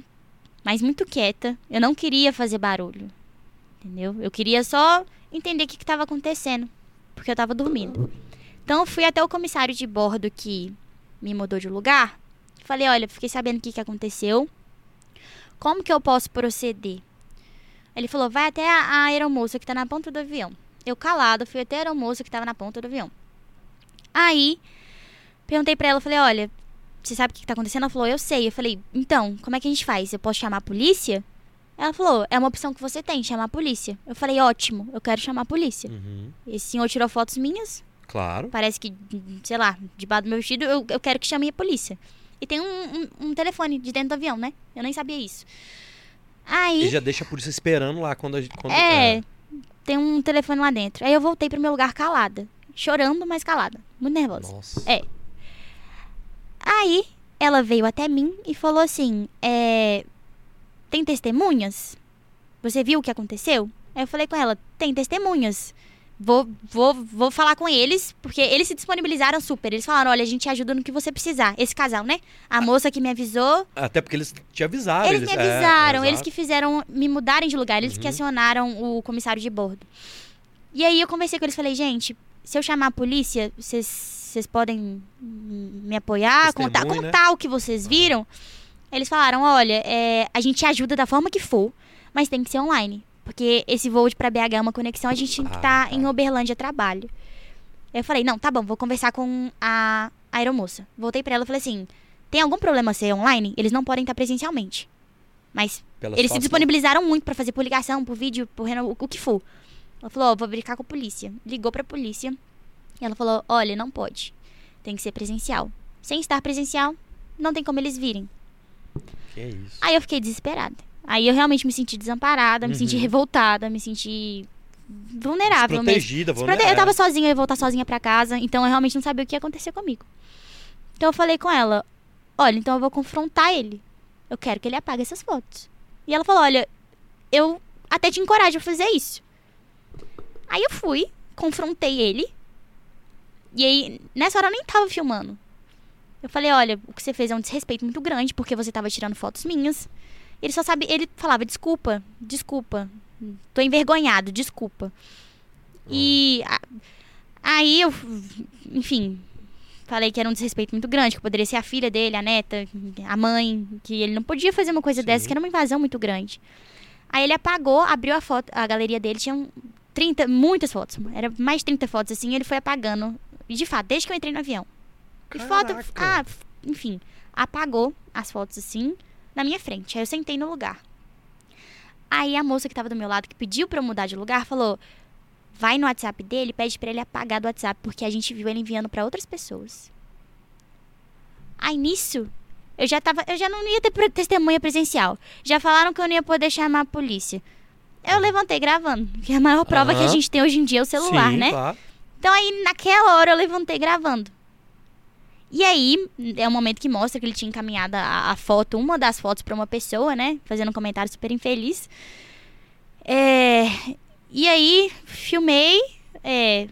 mas muito quieta. Eu não queria fazer barulho. Entendeu? Eu queria só entender o que estava acontecendo. Porque eu tava dormindo. Então, eu fui até o comissário de bordo que me mudou de lugar. Falei: olha, fiquei sabendo o que, que aconteceu. Como que eu posso proceder? Ele falou: vai até a, a aeromoça que tá na ponta do avião. Eu calada, fui até a aeromoça que tava na ponta do avião. Aí, perguntei pra ela, falei, olha, você sabe o que que tá acontecendo? Ela falou, eu sei. Eu falei, então, como é que a gente faz? Eu posso chamar a polícia? Ela falou, é uma opção que você tem, chamar a polícia. Eu falei, ótimo, eu quero chamar a polícia. Uhum. Esse senhor tirou fotos minhas, Claro. parece que, sei lá, debaixo do meu vestido, eu, eu quero que chame a polícia. E tem um, um- um telefone de dentro do avião, né? Eu nem sabia isso. Aí, E já deixa a polícia esperando lá quando a gente. Quando, é, tem um telefone lá dentro. Aí eu voltei pro meu lugar calada. Chorando, mas calada. Muito nervosa. Nossa. É. Aí ela veio até mim e falou assim: é, Tem testemunhas? Você viu o que aconteceu? Aí eu falei com ela: Tem testemunhas. Vou, vou, vou falar com eles, porque eles se disponibilizaram super. Eles falaram: olha, a gente ajuda no que você precisar. Esse casal, né? A moça que me avisou. Até porque eles te avisaram. Eles me é, avisaram, é, eles exato. que fizeram me mudarem de lugar, eles que Uhum. acionaram o comissário de bordo. E aí eu conversei com eles, falei, gente, se eu chamar a polícia, vocês vocês podem me apoiar, contar, né? contar o que vocês viram? Eles falaram, olha, é, a gente ajuda da forma que for, mas tem que ser online. Porque esse voo de pra BH é uma conexão, a gente tem que Ah, estar tá. em Uberlândia a trabalho. Eu falei, não, tá bom, vou conversar com a aeromoça. Voltei pra ela e falei assim, tem algum problema ser online? Eles não podem estar presencialmente. Mas Pelas eles se fotos, disponibilizaram muito pra fazer por ligação, por vídeo, por reno- o, o que for. Ela falou, ó, vou verificar com a polícia. Ligou pra polícia. E ela falou, olha, não pode. Tem que ser presencial. Sem estar presencial, não tem como eles virem. Que isso. Aí eu fiquei desesperada. Aí eu realmente me senti desamparada, me senti Uhum. revoltada, me senti vulnerável. Protegida, Desprote- Eu tava sozinha, eu ia voltar sozinha pra casa, então eu realmente não sabia o que ia acontecer comigo. Então eu falei com ela: olha, então eu vou confrontar ele. Eu quero que ele apague essas fotos. E ela falou: olha, eu até te encorajo a fazer isso. Aí eu fui, confrontei ele. E aí, nessa hora eu nem tava filmando. Eu falei: olha, o que você fez é um desrespeito muito grande, porque você tava tirando fotos minhas. Ele só sabe, ele falava: desculpa, desculpa. Tô envergonhado, desculpa. E a- aí eu, enfim, falei que era um desrespeito muito grande, que poderia ser a filha dele, a neta, a mãe, que ele não podia fazer uma coisa Sim. dessa, que era uma invasão muito grande. Aí ele apagou, abriu a foto, a galeria dele tinha 30, muitas fotos, era mais de 30 fotos assim, ele foi apagando. E de fato, desde que eu entrei no avião. E foto, ah, enfim, apagou as fotos assim na minha frente. Aí eu sentei no lugar. Aí a moça que tava do meu lado, que pediu pra eu mudar de lugar, falou: vai no WhatsApp dele, pede pra ele apagar do WhatsApp, porque a gente viu ele enviando pra outras pessoas. Aí nisso, eu já tava, eu já não ia ter testemunha presencial. Já falaram que eu não ia poder chamar a polícia. Eu levantei gravando, que é a maior prova que a gente tem hoje em dia é o celular, Sim, né? Claro. Então aí, naquela hora, eu levantei gravando. E aí, é o momento que mostra que ele tinha encaminhado a, a foto, uma das fotos pra uma pessoa, né? Fazendo um comentário super infeliz. É, e aí, filmei. é,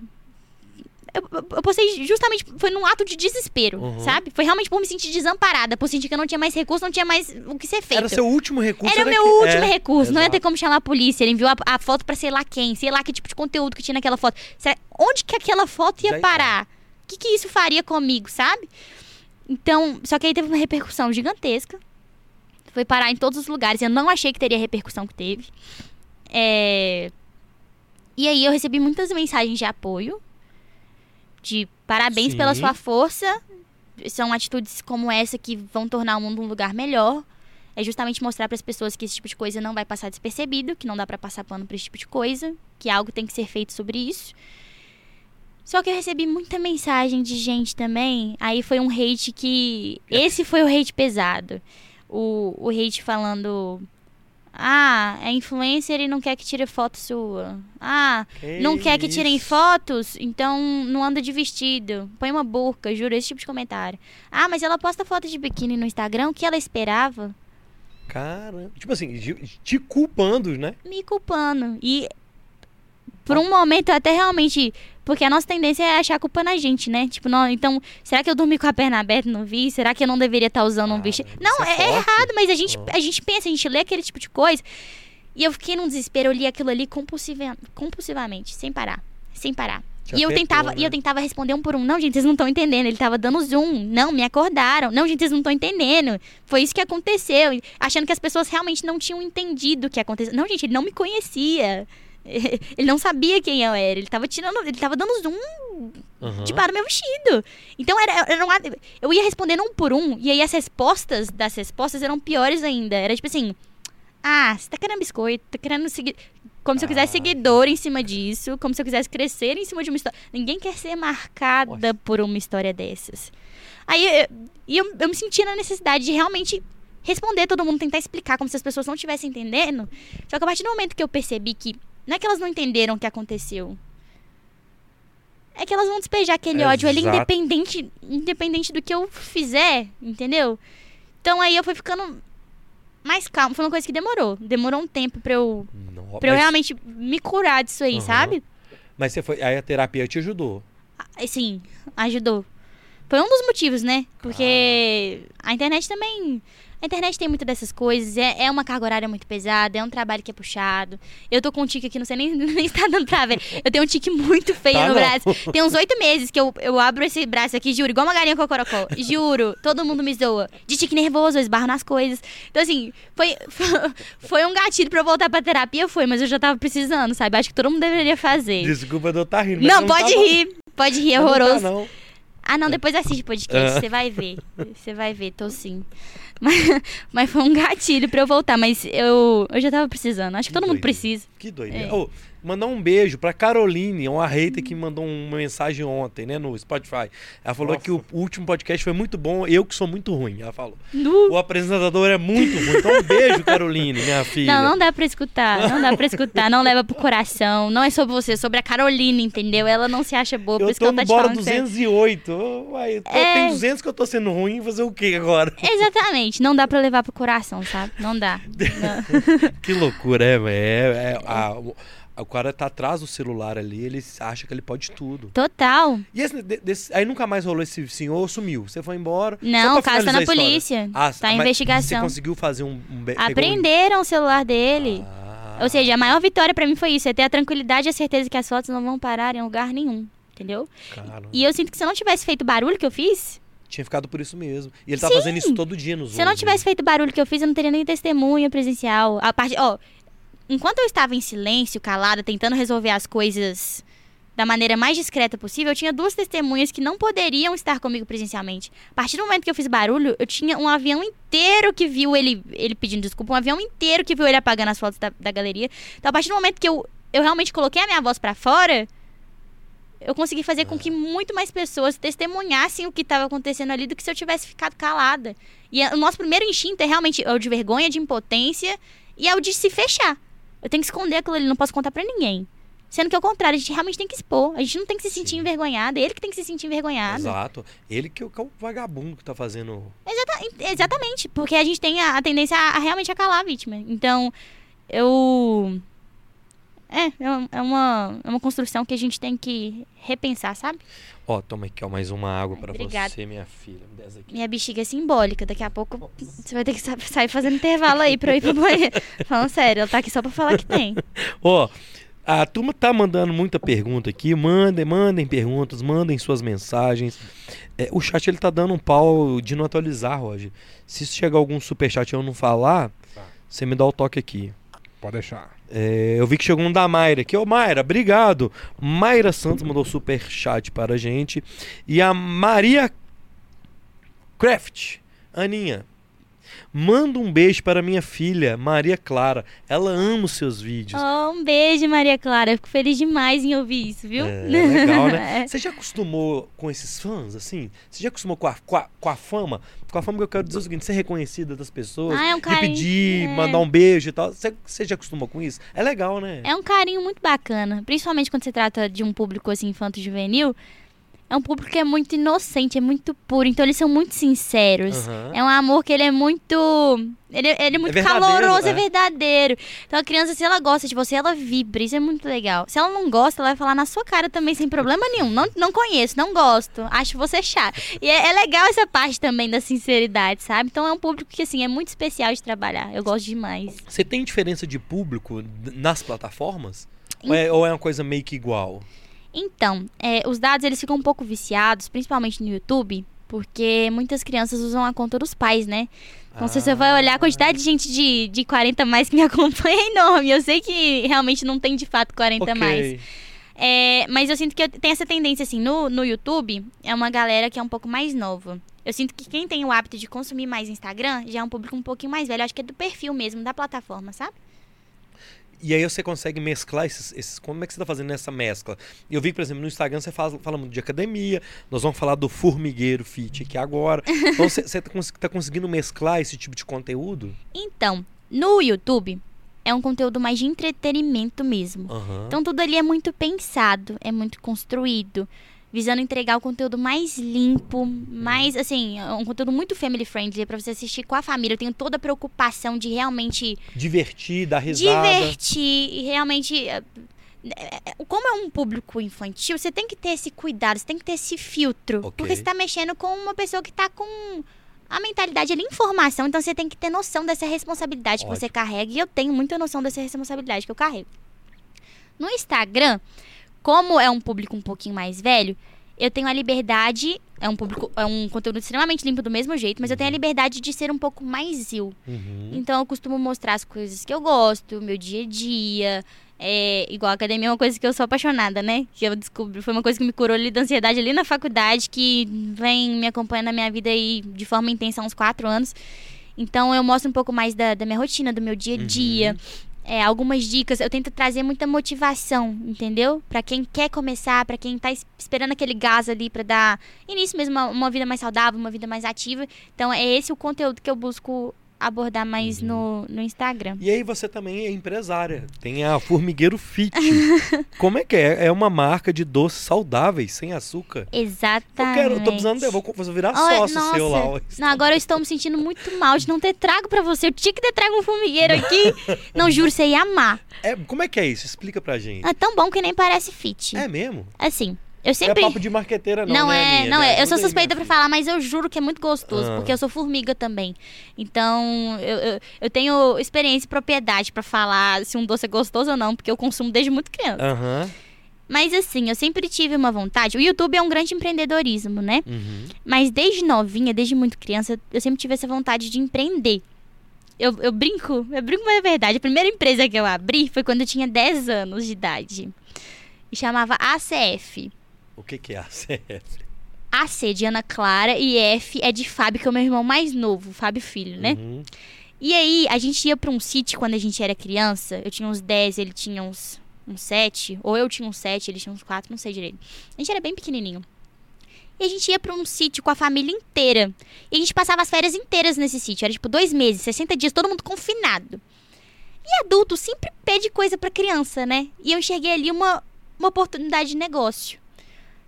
eu, eu- postei justamente, foi num ato de desespero, Uhum. sabe? Foi realmente por me sentir desamparada, por sentir que eu não tinha mais recurso, não tinha mais o que ser feito. Era seu último recurso. Era o meu que- último é, recurso. Não ia ter exato. como chamar a polícia. Ele enviou a, a foto pra sei lá quem, sei lá que tipo de conteúdo que tinha naquela foto. Onde que aquela foto ia Já parar? O que, que isso faria comigo, sabe? Então, só que aí teve uma repercussão gigantesca. Foi parar em todos os lugares. Eu não achei que teria a repercussão que teve. É, E aí eu recebi muitas mensagens de apoio. De parabéns pela Sim. sua força. São atitudes como essa que vão tornar o mundo um lugar melhor. É justamente mostrar para as pessoas que esse tipo de coisa não vai passar despercebido, que não dá para passar pano para esse tipo de coisa, que algo tem que ser feito sobre isso. Só que eu recebi muita mensagem de gente também. Aí foi um hate que. Esse foi o hate pesado. O, o hate falando. Ah, é influencer e não quer que tire foto sua. Ah, não quer que tirem isso? fotos, então não anda de vestido. Põe uma burca, juro, esse tipo de comentário. Ah, mas ela posta foto de biquíni no Instagram, o que ela esperava? Caramba. Tipo assim, te culpando, né? Me culpando. E por um momento até realmente. Porque a nossa tendência é achar a culpa na gente, né? Tipo, não, então, será que eu dormi com a perna aberta e não vi? Será que eu não deveria estar usando um Caramba, vestido? Não, é é, é errado, mas a gente, Ah. a gente pensa, a gente lê aquele tipo de coisa. E eu fiquei num desespero, eu li aquilo ali compulsiva, compulsivamente, sem parar. Sem parar. E eu tentava, e né? eu tentava responder um por um. Não, gente, vocês não estão entendendo. Ele tava dando zoom. Não, me acordaram. Não, gente, vocês não estão entendendo. Foi isso que aconteceu. E Achando que as pessoas realmente não tinham entendido o que aconteceu. Não, gente, ele não me conhecia. Ele não sabia quem eu era. Ele tava tirando. Ele tava dando zoom de para o meu vestido. Então era, era um- eu ia respondendo um por um, e aí as respostas das respostas eram piores ainda. Era tipo assim: Ah, você tá querendo biscoito, tá querendo seguir. Como se eu quisesse Ah. seguidor em cima disso, como se eu quisesse crescer em cima de uma história. Ninguém quer ser marcada Nossa. por uma história dessas. Aí eu, eu, eu me sentia na necessidade de realmente responder todo mundo, tentar explicar como se as pessoas não estivessem entendendo. Só que a partir do momento que eu percebi que não é que elas não entenderam o que aconteceu. É que elas vão despejar aquele ódio ali, Exato. independente, independente do que eu fizer, entendeu? Então aí eu fui ficando mais calma. Foi uma coisa que demorou. Demorou um tempo pra eu, Não, pra eu mas- realmente me curar disso aí, Aham. sabe? Mas você foi. Aí a terapia te ajudou. Sim, ajudou. Foi um dos motivos, né? Porque a internet também. A internet tem muitas dessas coisas, é, é uma carga horária muito pesada, é um trabalho que é puxado. Eu tô com um tique aqui, não sei nem, nem está dando pra ver. Eu tenho um tique muito feio Tá no não. braço. Tem uns oito meses que eu, eu abro esse braço aqui, juro, igual uma galinha cocorocó. Juro, todo mundo me zoa. De tique nervoso, eu esbarro nas coisas. Então, assim, foi, foi um gatilho pra eu voltar pra terapia, foi, mas eu já tava precisando, sabe? Acho que todo mundo deveria fazer. Desculpa de eu estar rindo. mas Não, você pode tá rir. Pode rir, é Mas não tá, horroroso. não. Ah, não, depois assiste o podcast, Ah. você vai ver. Você vai ver, tô sim. Mas, mas foi um gatilho pra eu voltar, mas eu, eu já tava precisando. Acho que, Que todo mundo doideira. precisa. Que doideira. É. Ô, mandar um beijo pra Caroline, uma hater que mandou uma mensagem ontem, né, no Spotify. Ela falou Nossa. que o último podcast foi muito bom, eu que sou muito ruim. Ela falou. Nu. O apresentador é muito ruim. Então um beijo, Caroline, minha filha. Não, não dá pra escutar. Não dá pra escutar. Não leva pro coração. Não é sobre você, é sobre a Carolina, entendeu? Ela não se acha boa, por Eu isso que ela tá te Bora falando. que você- 208. Ô, Uai, eu tô- É. Tem 200 que eu tô sendo ruim, fazer o quê agora? Exatamente. Não dá pra levar pro coração, sabe? Não dá. Não. Que loucura, é, velho. É, é, a- o- cara tá atrás do celular ali, ele acha que ele pode tudo. Total. E esse- de- desse- aí nunca mais rolou esse senhor, sumiu. Você foi embora. Não, o caso tá na polícia. Ah, tá em investigação. Você conseguiu fazer um. um pegou um- Aprenderam o celular dele. Ah, Ou seja, a maior vitória pra mim foi isso, é ter a tranquilidade e a certeza que as fotos não vão parar em lugar nenhum, entendeu? cara, E eu sinto que se eu não tivesse feito o barulho que eu fiz, tinha ficado por isso mesmo. E ele tá Sim. fazendo isso todo dia nos se eu não tivesse feito o barulho que eu fiz, eu não teria nem testemunha presencial. A parte, ó, enquanto eu estava em silêncio, calada, tentando resolver as coisas da maneira mais discreta possível, eu tinha duas testemunhas que não poderiam estar comigo presencialmente. A partir do momento que eu fiz barulho, eu tinha um avião inteiro que viu ele, ele pedindo desculpa, um avião inteiro que viu ele apagando as fotos da, da galeria. Então, a partir do momento que eu, eu realmente coloquei a minha voz pra fora, eu consegui fazer com que muito mais pessoas testemunhassem o que estava acontecendo ali do que se eu tivesse ficado calada. E o nosso primeiro instinto é realmente é o de vergonha, de impotência e é o de se fechar. Eu tenho que esconder aquilo ali, não posso contar pra ninguém. Sendo que ao contrário, a gente realmente tem que expor. A gente não tem que se sentir Sim. envergonhado, é ele que tem que se sentir envergonhado. Exato. Ele que é o é vagabundo que tá fazendo. Exata- exatamente, porque a gente tem a, a tendência a, a realmente a calar a vítima. Então, eu. É, é uma- é uma, é uma construção que a gente tem que repensar, sabe? Ó, toma aqui, ó, mais uma água pra Obrigada. você, minha filha. Minha bexiga é simbólica. Daqui a pouco você vai ter que sa- sair fazendo intervalo aí pra eu ir pro banheiro. Falando sério, ela tá aqui só pra falar que tem. Ó, a turma tá mandando muita pergunta aqui. Mandem, mandem perguntas, mandem suas mensagens. É, o chat ele tá dando um pau de não atualizar, Roger. Se chegar algum superchat e eu não falar, Tá. você me dá o toque aqui. Pode deixar. É, eu vi que chegou um da Mayra aqui. Ô, Mayra, obrigado. Mayra Santos mandou super chat para a gente. E a Maria Craft, Aninha, manda um beijo para minha filha, Maria Clara. Ela ama os seus vídeos. Oh, um beijo, Maria Clara. Eu fico feliz demais em ouvir isso, viu? É, legal, né? É. Você já acostumou com esses fãs, assim? Você já acostumou com a, com, a, com a fama? Com a fama que eu quero dizer é o seguinte, ser reconhecida das pessoas, Ah, é um carinho. pedir, é. mandar um beijo e tal. Você, você já acostumou com isso? É legal, né? É um carinho muito bacana, principalmente quando se trata de um público assim infanto-juvenil. É um público que é muito inocente, é muito puro, então eles são muito sinceros. Aham. É um amor que ele é muito. Ele, ele é muito verdadeiro, caloroso, é. é. verdadeiro. Então a criança, se ela gosta de você, ela vibra. Isso é muito legal. Se ela não gosta, ela vai falar na sua cara também, sem problema nenhum. Não, não conheço, não gosto. Acho você chato. E é, é legal essa parte também da sinceridade, sabe? Então é um público que, assim, é muito especial de trabalhar. Eu gosto demais. Você tem diferença de público nas plataformas? Ou é, ou é uma coisa meio que igual? Então, é, os dados eles ficam um pouco viciados, principalmente no YouTube, Porque muitas crianças usam a conta dos pais, né? Então, se você vai olhar a quantidade de gente de, de 40 mais que me acompanha é enorme. Eu sei que realmente não tem de fato 40 Ok. mais. É, mas eu sinto que eu tenho essa tendência, assim, no, no YouTube, é uma galera que é um pouco mais nova. Eu sinto que quem tem o hábito de consumir mais Instagram já é um público um pouquinho mais velho. Eu acho que é do perfil mesmo, da plataforma, sabe? E aí você consegue mesclar esses, esses- Como é que você tá fazendo essa mescla? Eu vi, por exemplo, no Instagram você fala, fala muito de academia, nós vamos falar do formigueiro fit aqui agora. Então você, você tá, cons- conseguindo mesclar esse tipo de conteúdo? Então, no YouTube, é um conteúdo mais de entretenimento mesmo. Aham. Então tudo ali é muito pensado, é muito construído, visando entregar o conteúdo mais limpo, mais assim, é um conteúdo muito family friendly para você assistir com a família. Eu tenho toda a preocupação de realmente Divertir, dar risada. divertir e realmente é, é, como é um público infantil, você tem que ter esse cuidado, você tem que ter esse filtro, Ok. porque você tá mexendo com uma pessoa que tá com a mentalidade ali, informação, então você tem que ter noção dessa responsabilidade que você Ótimo. carrega, e eu tenho muita noção dessa responsabilidade que eu carrego. No Instagram, como é um público um pouquinho mais velho, eu tenho a liberdade, é um público, é um conteúdo extremamente limpo do mesmo jeito, mas eu tenho a liberdade de ser um pouco mais eu. Uhum. Então eu costumo mostrar as coisas que eu gosto, meu dia a dia. É, igual a academia é uma coisa que eu sou apaixonada, né? Que eu descobri, foi uma coisa que me curou ali da ansiedade ali na faculdade, que vem me acompanhando na minha vida aí de forma intensa há uns quatro anos. Então eu mostro um pouco mais da, da minha rotina, do meu dia a dia. É, algumas dicas, eu tento trazer muita motivação, entendeu? Pra quem quer começar, pra quem tá es- esperando aquele gás ali pra dar início mesmo a uma vida mais saudável, uma vida mais ativa. Então é esse o conteúdo que eu busco abordar mais no, no Instagram. E aí você também é empresária. Tem a Formigueiro Fit. Como é que é? É uma marca de doces saudáveis, sem açúcar. Eu Exatamente. quero, eu tô precisando, eu vou, vou virar Olha, sócio nossa. seu lá. ó. Não, agora eu estou me sentindo muito mal de não ter trago pra você. Eu tinha que ter trago um formigueiro aqui. não, juro, você ia amar. É, como é que é isso? Explica pra gente. É tão bom que nem parece fit. É mesmo? Assim, eu Não sempre... é papo de marqueteira não, Não, né, é, Aninha? não Me é. Eu sou suspeita minha pra falar, mas eu juro que é muito gostoso, Ah. porque eu sou formiga também. Então, eu, eu, eu tenho experiência e propriedade pra falar se um doce é gostoso ou não, porque eu consumo desde muito criança. Aham. Mas assim, eu sempre tive uma vontade. O YouTube é um grande empreendedorismo, né? Uhum. Mas desde novinha, desde muito criança, eu sempre tive essa vontade de empreender. Eu, eu brinco, eu brinco, mas é verdade. A primeira empresa que eu abri foi quando eu tinha 10 anos de idade. E chamava ACF. O que que é a CF? AC de Ana Clara e F é de Fábio, que é o meu irmão mais novo, Fábio Filho, né? Uhum. E aí, a gente ia pra um sítio quando a gente era criança. Eu tinha uns 10, ele tinha uns, uns 7. Ou eu tinha uns 7, ele tinha uns 4, não sei direito. A gente era bem pequenininho. E a gente ia pra um sítio com a família inteira. E a gente passava as férias inteiras nesse sítio. Era tipo dois meses, 60 dias, todo mundo confinado. E adulto sempre pede coisa pra criança, né? E eu enxerguei ali uma, uma oportunidade de negócio.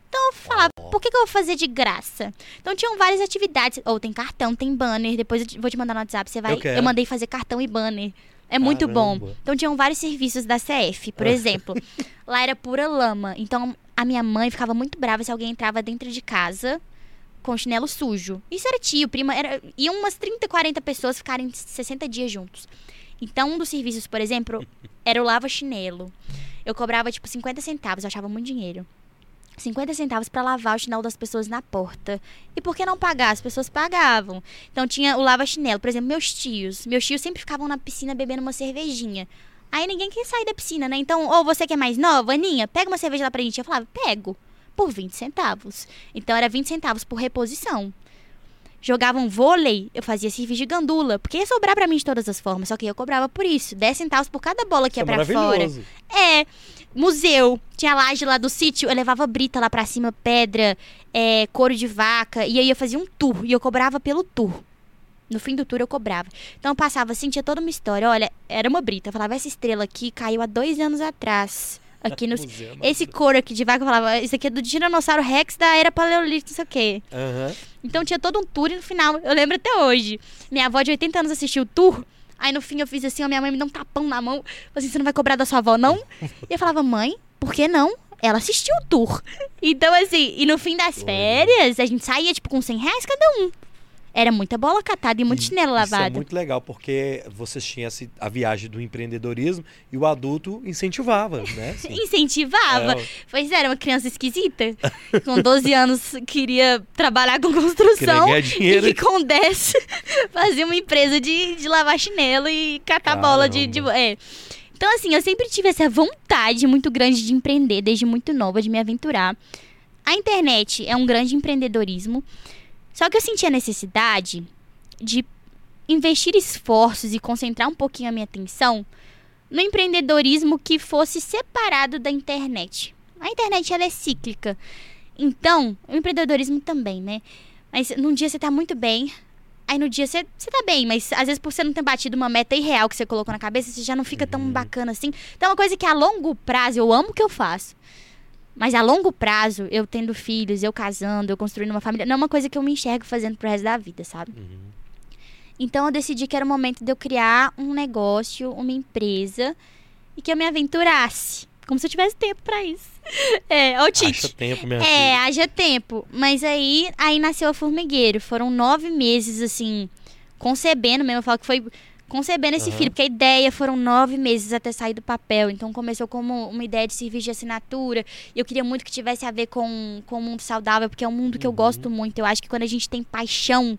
Então eu falava, por que, que eu vou fazer de graça? Então tinham várias atividades. Ou tem cartão, tem banner. Depois eu te- vou te mandar no WhatsApp. Você vai. Eu quero. mandei fazer cartão e banner. É muito bom. Caramba. Então tinham vários serviços da CF, por exemplo. Lá era pura lama. Então a minha mãe ficava muito brava se alguém entrava dentro de casa com chinelo sujo. Isso era tio, prima. Era, iam umas 30, 40 pessoas ficarem 60 dias juntos. Então, um dos serviços, por exemplo, era o lava-chinelo. Eu cobrava, tipo, 50 centavos, eu achava muito dinheiro. 50 centavos pra lavar o chinelo das pessoas na porta. E por que não pagar? As pessoas pagavam. Então tinha o lava-chinelo. Por exemplo, meus tios. Meus tios sempre ficavam na piscina bebendo uma cervejinha. Aí ninguém quer sair da piscina, né? Então, ou você que é mais nova, Aninha, pega uma cerveja lá pra gente. Eu falava, pego. Por 20 centavos. Então era 20 centavos por reposição. Jogavam vôlei, eu fazia serviço de gandula. Porque ia sobrar pra mim de todas as formas. Só que eu cobrava por isso. 10 centavos por cada bola que Isso ia é pra fora. É, museu. Tinha laje lá do sítio, eu levava brita lá pra cima, pedra, é, couro de vaca. E aí eu fazia um tour. E eu cobrava pelo tour. No fim do tour eu cobrava. Então eu passava assim, tinha toda uma história. Olha, era uma brita. Eu falava, essa estrela aqui caiu há dois anos atrás. Aqui no. Museu, Esse couro aqui de vaca, eu falava, isso aqui é do Tiranossauro Rex da era Paleolítico, não sei o quê. Aham. Então tinha todo um tour e no final, eu lembro até hoje. Minha avó de 80 anos assistiu o tour. Aí no fim eu fiz assim, a minha mãe me deu um tapão na mão. Falei assim, você não vai cobrar da sua avó, não? E eu falava, mãe, por que não? Ela assistiu o tour. Então, assim, e no fim das férias, a gente saía, tipo, com 100 reais cada um. Era muita bola catada e muito chinelo Isso é lavado. muito legal, porque vocês tinham a viagem do empreendedorismo e o adulto incentivava, né? Assim, Incentivava. É, Pois é, era uma criança esquisita. Com 12 anos queria trabalhar com construção. queria ganhar dinheiro. E que com 10 fazia uma empresa de, de lavar chinelo e catar bola de, de. Caramba. é. Então, assim, eu sempre tive essa vontade muito grande de empreender, desde muito nova, de me aventurar. A internet é um grande empreendedorismo. Só que eu senti a necessidade de investir esforços e concentrar um pouquinho a minha atenção no empreendedorismo que fosse separado da internet. A internet ela é cíclica. Então, o empreendedorismo também, né? Mas num dia você tá muito bem, aí no dia você, você tá bem, mas às vezes por você não ter batido uma meta irreal que você colocou na cabeça, você já não fica tão bacana assim. Então é uma coisa que a longo prazo eu amo o que eu faço. Mas a longo prazo, eu tendo filhos, eu casando, eu construindo uma família, não é uma coisa que eu me enxergo fazendo pro resto da vida, sabe? Uhum. Então eu decidi que era o momento de eu criar um negócio, uma empresa e que eu me aventurasse. Como se eu tivesse tempo pra isso. É, ô Tite. Acha tempo, minha É, filha. haja tempo. Mas aí, aí nasceu a Formigueiro. Foram nove meses, assim, concebendo mesmo. Eu falo que foi concebendo esse Aham. filho, porque a ideia foram nove meses até sair do papel. Então começou como uma ideia de serviço de assinatura. E eu queria muito que tivesse a ver com, com o mundo saudável, porque é um mundo que eu Uhum. gosto muito. Eu acho que quando a gente tem paixão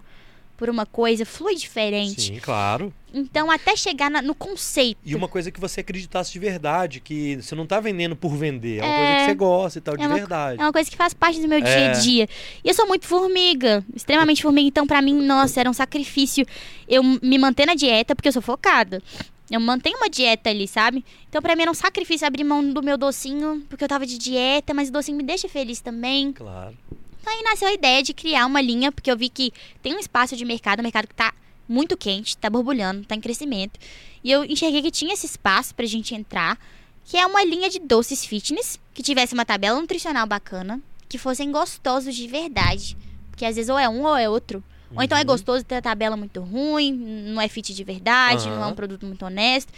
por uma coisa, flui diferente. Sim, claro. Então, até chegar na- no conceito. E uma coisa que você acreditasse de verdade, que você não tá vendendo por vender, é uma É. coisa que você gosta e tal, de É uma- verdade. É uma coisa que faz parte do meu É. dia a dia. E eu sou muito formiga, extremamente formiga. Então, pra mim, nossa, era um sacrifício eu me manter na dieta, porque eu sou focada. Eu mantenho uma dieta ali, sabe? Então, pra mim, era um sacrifício abrir mão do meu docinho, porque eu tava de dieta, mas o docinho me deixa feliz também. Claro. Então, aí nasceu a ideia de criar uma linha, porque eu vi que tem um espaço de mercado, um mercado que tá muito quente, tá borbulhando, tá em crescimento. E eu enxerguei que tinha esse espaço pra gente entrar, que é uma linha de doces fitness, que tivesse uma tabela nutricional bacana, que fossem gostosos de verdade. Porque às vezes ou é um ou é outro. Ou então é Uhum. gostoso ter a tabela muito ruim, não é fit de verdade, não é um produto muito honesto.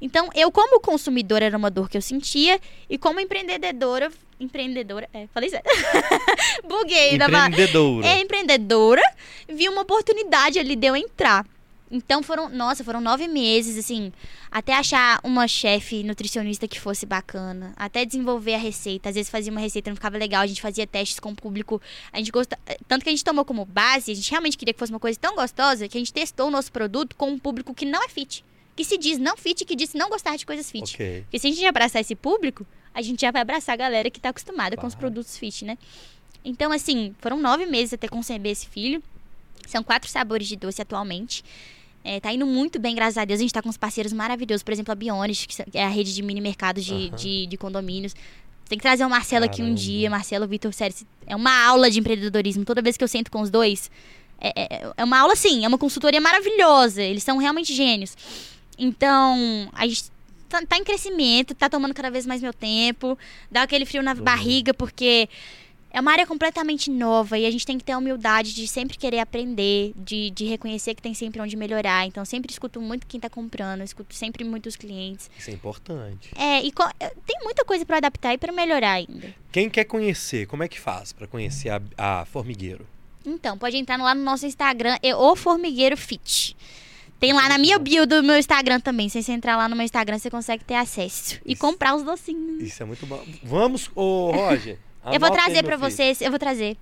Então, eu, como consumidora, era uma dor que eu sentia, e como empreendedora. Empreendedora. É, falei certo. Buguei da Empreendedora. é empreendedora, vi uma oportunidade ali de eu entrar. Então foram, nossa, foram nove meses, assim, até achar uma chefe nutricionista que fosse bacana, até desenvolver a receita. Às vezes fazia uma receita e não ficava legal, a gente fazia testes com o público. A gente gosta, tanto que a gente tomou como base, a gente realmente queria que fosse uma coisa tão gostosa que a gente testou o nosso produto com um público que não é fit, que se diz não fit, que diz não gostar de coisas fit. Ok. Porque se a gente abraçar esse público, a gente já vai abraçar a galera que tá acostumada com os produtos fit, né? Então, assim, foram nove meses até conceber esse filho. São quatro sabores de doce atualmente. É, tá indo muito bem, graças a Deus. A gente tá com uns parceiros maravilhosos. Por exemplo, a Bionis, que é a rede de mini mercados de, Aham. de, de condomínios. Tem que trazer o Marcelo aqui um Caramba. dia. Marcelo, Vitor, sério, é uma aula de empreendedorismo. Toda vez que eu sento com os dois, é, é- é uma aula, sim, é uma consultoria maravilhosa. Eles são realmente gênios. Então, a gente tá, tá em crescimento, tá tomando cada vez mais meu tempo, dá aquele frio na Uhum. barriga, porque é uma área completamente nova e a gente tem que ter a humildade de sempre querer aprender, de, de reconhecer que tem sempre onde melhorar. Então, sempre escuto muito quem tá comprando, escuto sempre muitos clientes. Isso é importante. É, e co- tem muita coisa pra adaptar e pra melhorar ainda. Quem quer conhecer, como é que faz pra conhecer a, a Formigueiro? Então, pode entrar lá no nosso Instagram, é o Formigueiro Fit. Tem lá na minha bio do meu Instagram também. Se você entrar lá no meu Instagram, você consegue ter acesso. E Isso. comprar os docinhos. Isso é muito bom. Vamos, ô Roger. eu vou trazer filho. vocês, eu vou trazer.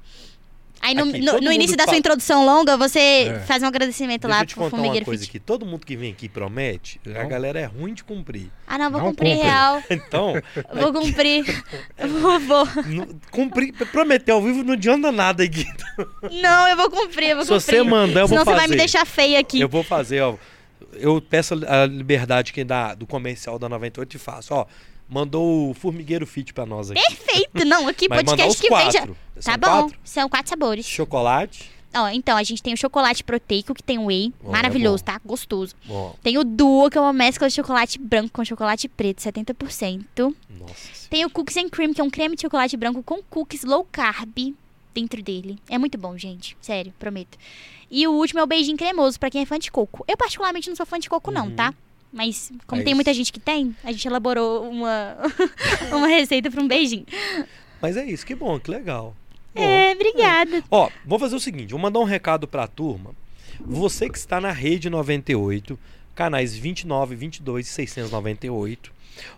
Aí no, Aqui, no- no início da sua fala- introdução longa, você É. faz um agradecimento Deixa lá eu te pro contar uma Formigueiro coisa Fit. aqui. Todo mundo que vem aqui promete, a Não. galera é ruim de cumprir. Ah, não, vou Não cumprir cumpre. real. Então, Vou cumprir. vou, vou. cumprir, prometer ao vivo não adianta nada aqui. Não, eu vou cumprir, eu vou Se cumprir. você mandar, eu vou Senão fazer. você vai me deixar feia aqui. Eu vou fazer, ó. Eu peço a liberdade que dá do comercial da 98 e faço, ó. Mandou o Formigueiro Fit pra nós aqui. Perfeito. Não, aqui Mas podcast que quatro. Tá São bom. quatro? São quatro sabores. Chocolate. Ó, então, a gente tem o chocolate proteico, que tem whey. Bom, maravilhoso, é tá? Gostoso. Bom, Tem o duo, que é uma mescla de chocolate branco com chocolate preto, 70%. nossa. Tem o cookies and cream, que é um creme de chocolate branco com cookies low carb dentro dele. É muito bom, gente. Sério, prometo. E o último é o beijinho cremoso, pra quem é fã de coco. Eu, particularmente, não sou fã de coco, não, Uhum. tá? Mas, como É tem muita gente que tem, a gente elaborou uma, uma receita pra um beijinho. Mas é isso, que bom, que legal. Bom. É, obrigada. Ó, vou fazer o seguinte, vou mandar um recado pra turma. Você que está na rede 98, canais 29, 22 e 698,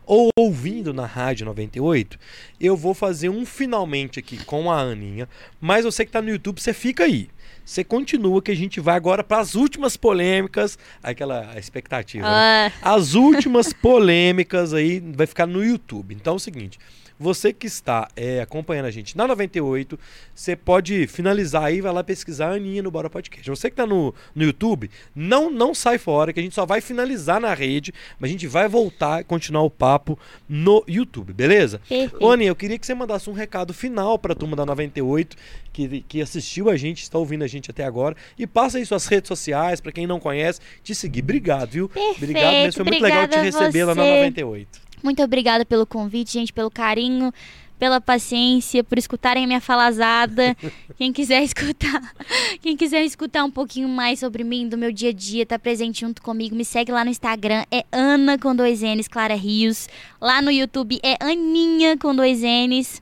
ou ouvindo na rádio 98, eu vou fazer um finalmente aqui com a Aninha. Mas você que está no YouTube, você fica aí. Você continua que a gente vai agora para as últimas polêmicas, aquela expectativa. né? Ah, As últimas polêmicas aí vai ficar no YouTube. Então é o seguinte, você que está é, acompanhando a gente na 98, você pode finalizar aí, vai lá pesquisar a Aninha no Bora Podcast. Você que está no, no YouTube, não não sai fora, que a gente só vai finalizar na rede, mas a gente vai voltar e continuar o papo no YouTube, beleza? perfeito. Ô, Aninha, eu queria que você mandasse um recado final para a turma da 98 que, que assistiu a gente, está ouvindo a gente até agora. E passa aí suas redes sociais, para quem não conhece, te seguir. Obrigado, viu? Obrigado mesmo. Foi muito legal te receber lá na você. 98. Muito obrigada pelo convite, gente, pelo carinho, pela paciência, por escutarem a minha falazada. quem quiser escutar, quem quiser escutar um pouquinho mais sobre mim, do meu dia a dia, tá presente junto comigo, me segue lá no Instagram, é Ana com dois N's, Clara Rios. Lá no YouTube é Aninha com dois N's.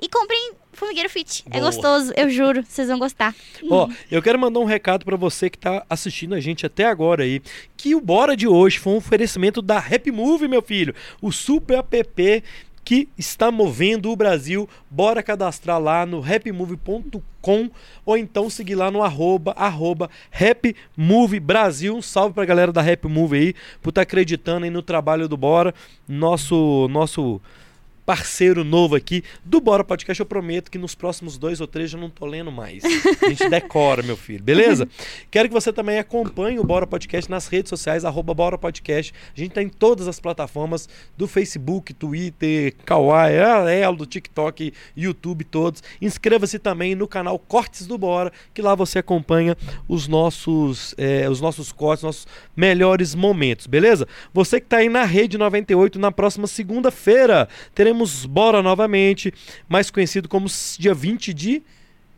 E comprem Formigueiro Fit. É Boa. gostoso, eu juro, vocês vão gostar. Ó, eu quero mandar um recado para você que tá assistindo a gente até agora aí, que o Bora de hoje foi um oferecimento da Happy Move, meu filho, o super app que está movendo o Brasil. Bora cadastrar lá no happymove.com ou então seguir lá no arroba, arroba Brasil. Um salve pra galera da Happy Move aí, por estar acreditando aí no trabalho do Bora, nosso nosso parceiro novo aqui do Bora Podcast. Eu prometo que nos próximos dois ou três eu não tô lendo mais. A gente decora, meu filho, beleza? Quero que você também acompanhe o Bora Podcast nas redes sociais, arroba Bora Podcast. A gente tá em todas as plataformas do Facebook, Twitter, Kawaii, Elo, do TikTok, YouTube, todos. Inscreva-se também no canal Cortes do Bora, que lá você acompanha os nossos, eh, os nossos cortes, nossos melhores momentos, beleza? Você que tá aí na Rede 98, na próxima segunda-feira, teremos Bora novamente, mais conhecido como dia 20 de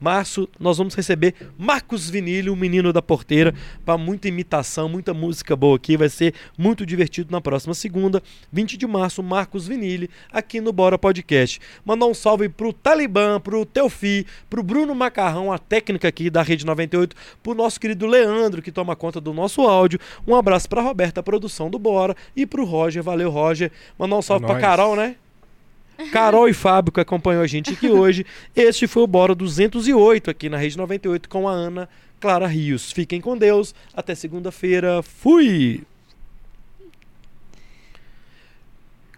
março, nós vamos receber Marcos Vinílio, o menino da porteira, para muita imitação, muita música boa aqui, vai ser muito divertido na próxima segunda, 20 de março, Marcos Vinílio, aqui no Bora Podcast. Mandar um salve pro Talibã, pro Teofi, pro Bruno Macarrão, a técnica aqui da Rede 98, pro nosso querido Leandro, que toma conta do nosso áudio. Um abraço pra Roberta, a produção do Bora, e pro Roger, valeu Roger. Mandar um salve É pra. Carol, né? Carol e Fábio que acompanhou a gente aqui hoje. Este foi o Bora 208 aqui na Rede 98 com a Ana Clara Rios. Fiquem com Deus. Até segunda-feira. Fui!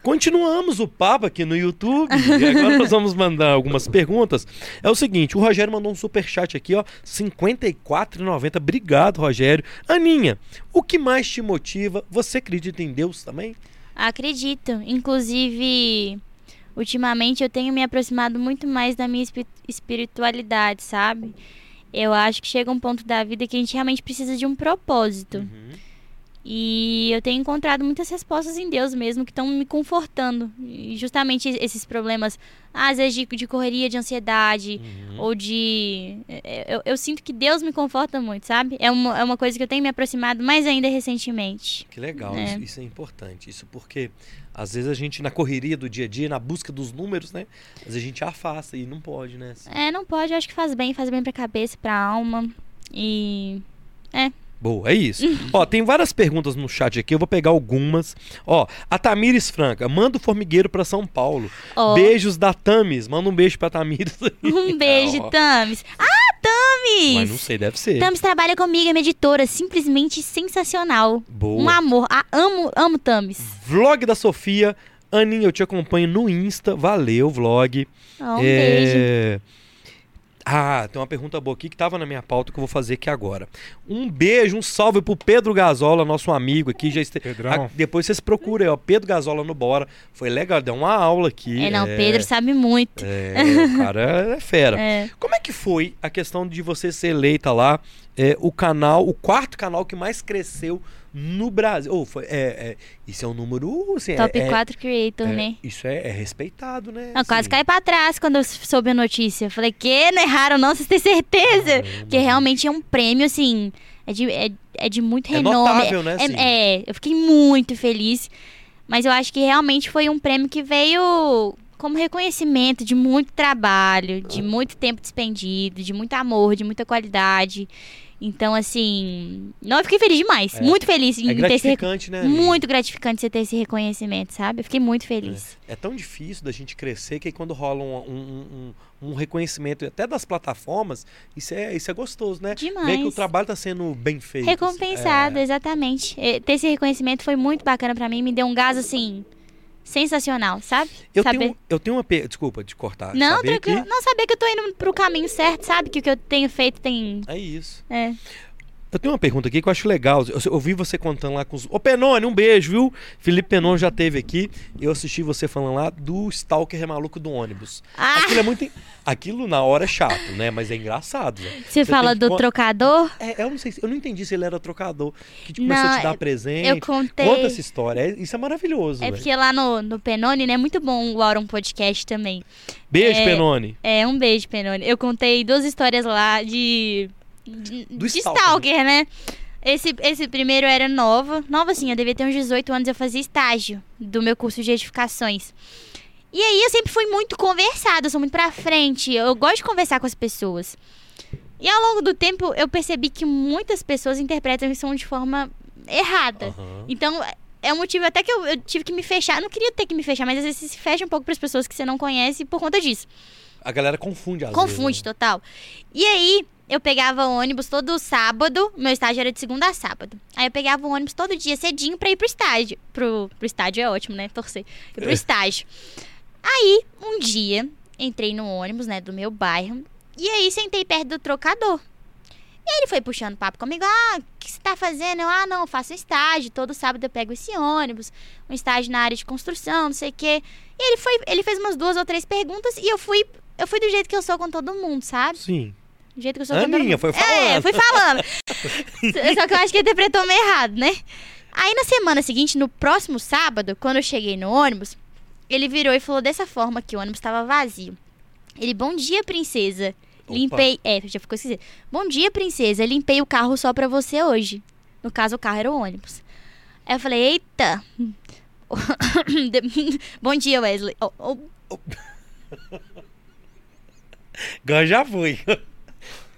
Continuamos o papo aqui no YouTube. E agora nós vamos mandar algumas perguntas. É o seguinte, o Rogério mandou um superchat aqui, ó, R$ 54,90. Obrigado, Rogério. Aninha, o que mais te motiva? Você acredita em Deus também? Acredito. Inclusive, ultimamente eu tenho me aproximado muito mais da minha espi- espiritualidade, sabe? Eu acho que chega um ponto da vida que a gente realmente precisa de um propósito. E eu tenho encontrado muitas respostas em Deus mesmo que estão me confortando. E justamente esses problemas, às vezes de, de correria, de ansiedade, Uhum. ou de. Eu, eu sinto que Deus me conforta muito, sabe? É uma, é uma coisa que eu tenho me aproximado mais ainda recentemente. Que legal, É. isso, isso é importante. Isso porque às vezes a gente, na correria do dia a dia, na busca dos números, né? Às vezes a gente afasta e não pode, né? Assim. É, não pode, eu acho que faz bem, faz bem pra cabeça, pra alma. E. Boa, é isso. Ó, tem várias perguntas no chat aqui, eu vou pegar algumas. Ó, a Tamires Franca, manda o formigueiro pra São Paulo. Ó, Beijos da Tamis, manda um beijo pra Tamires. um beijo, Ó. Tamis. Ah, Mas não Tamis! sei, deve ser. Tamis trabalha comigo, é minha editora, simplesmente sensacional. Boa. Um amor. Ah, amo, amo Tamis. Vlog da Sofia. Aninha, eu te acompanho no Insta. Valeu, vlog. Ó, um beijo. É... Ah, tem uma pergunta boa aqui que tava na minha pauta que eu vou fazer aqui agora. Um beijo, um salve pro Pedro Gazola, nosso amigo aqui. Já este... Pedrão. Ah, depois vocês procuram aí, ó. Pedro Gazola no Bora. Foi legal, deu uma aula aqui. É, não, Pedro sabe muito. É, o cara é fera. É. Como é que foi a questão de você ser eleita lá, é, o canal, o quarto canal que mais cresceu no Brasil? Oh, foi, é, é, isso é um número. Assim, é- Top é, 4 Creator, é, né? Isso é, é respeitado, né? Não, quase Assim, caí pra trás quando eu soube a notícia. Eu Falei, que? Não erraram não, vocês têm certeza? Caramba. Porque realmente é um prêmio, assim, é de, é, é de muito É renome. notável, né, É, assim? é, eu fiquei muito feliz. Mas eu acho que realmente foi um prêmio que veio como reconhecimento de muito trabalho, de muito tempo despendido, de muito amor, de muita qualidade. Então, assim. Não, eu fiquei feliz demais. É. muito feliz em É ter esse. gratificante, né? Muito gratificante você ter esse reconhecimento, sabe? Eu fiquei muito feliz. É tão difícil da gente crescer que aí quando rola um, um- um- um reconhecimento até das plataformas, isso é, isso é gostoso, né? Demais. Ver que o trabalho tá sendo bem feito. Recompensado, É. exatamente. Eh, Ter esse reconhecimento foi muito bacana pra mim, me deu um gás assim sensacional, sabe? Eu, saber... tenho, eu tenho uma. pe- Desculpa te cortar. Não, Saber tranquilo. que- Não saber que eu tô indo pro caminho certo, sabe? Que o que eu tenho feito tem. É isso. É. Eu tenho uma pergunta aqui que eu acho legal. Eu, eu ouvi você contando lá com os. Ô, Penone, um beijo, viu? Felipe Penone já teve aqui. Eu assisti você falando lá do Stalker maluco do ônibus. Ah, Aquilo é muito. Aquilo na hora é chato, né? Mas é engraçado. velho. você fala tem que do con- trocador? É, eu não sei, se- eu não entendi se ele era trocador. Que começou Não, a te dar presente. Eu contei. Conta essa história. é- isso é maravilhoso. É velho. porque lá no, no Penone, né? É muito bom o Auron Podcast também. Beijo, é- Penone. É, um beijo, Penone. Eu contei duas histórias lá de. De, Do de Stalker, Stalker, né? Esse, esse primeiro era nova. Nova assim, eu devia ter uns 18 anos, eu fazia estágio do meu curso de edificações. E aí eu sempre fui muito conversada, eu sou muito pra frente. Eu gosto de conversar com as pessoas. E ao longo do tempo eu percebi que muitas pessoas interpretam isso de forma errada. Aham. Então, é um motivo até que eu, eu tive que me fechar. Eu não queria ter que me fechar, mas às vezes você se fecha um pouco para as pessoas que você não conhece por conta disso. A galera confunde às Confunde vezes, né? total. E aí, eu pegava o ônibus todo sábado. Meu estágio era de segunda a sábado. Aí eu pegava o ônibus todo dia cedinho pra ir pro estágio. Pro, pro estádio é ótimo, né? Torcer. Ir pro É. estágio. Aí, um dia, entrei no ônibus, né, do meu bairro. E aí, sentei perto do trocador. E aí ele foi puxando papo comigo. Ah, o que você tá fazendo? Eu, ah, não, eu faço estágio. Todo sábado eu pego esse ônibus. Um estágio na área de construção, não sei o quê. E ele, foi, ele fez umas duas ou três perguntas e eu fui, eu fui do jeito que eu sou com todo mundo, sabe? Sim. Do jeito que eu sou Aninha, foi É, falando. eu fui falando. Só que eu acho que interpretou meio errado, né? Aí na semana seguinte, no próximo sábado, quando eu cheguei no ônibus, ele virou e falou dessa forma que o ônibus estava vazio. Ele, bom dia, princesa. Opa. Limpei. É, já ficou esquisito. Bom dia, princesa. Limpei o carro só pra você hoje. No caso, o carro era o ônibus. Aí eu falei, eita. bom dia, Wesley. Oh, oh, Agora já foi.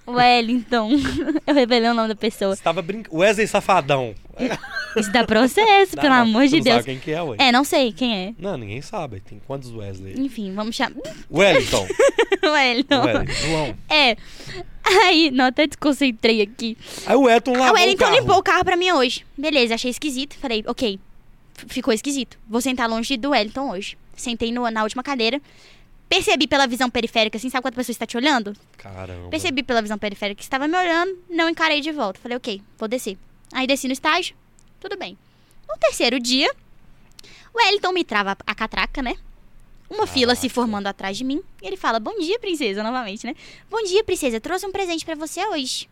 Wellington. eu revelei o nome da pessoa. Você tava brincando. Wesley Safadão. Isso dá processo, Dá pelo não. amor de não Deus. Sabe quem que é, ué? É, não sei quem é. Não, ninguém sabe. Tem quantos Wesley? Enfim, vamos chamar. Wellington. Wellington. Wellington. João. É. Aí, não, até desconcentrei aqui. Aí o Elton A lavou Wellington o limpou o carro pra mim hoje. Beleza, achei esquisito. Falei, ok, ficou esquisito. Vou sentar longe do Wellington hoje. Sentei no- na última cadeira. Percebi pela visão periférica, assim, sabe quando a pessoa está te olhando? Caramba. Percebi pela visão periférica que estava me olhando, não encarei de volta. Falei, ok, vou descer. Aí desci no estágio, tudo bem. No terceiro dia, o Wellington me trava a catraca, né? Uma fila se formando atrás de mim. E ele fala, bom dia, princesa, novamente, né? Bom dia, princesa, trouxe um presente pra você hoje.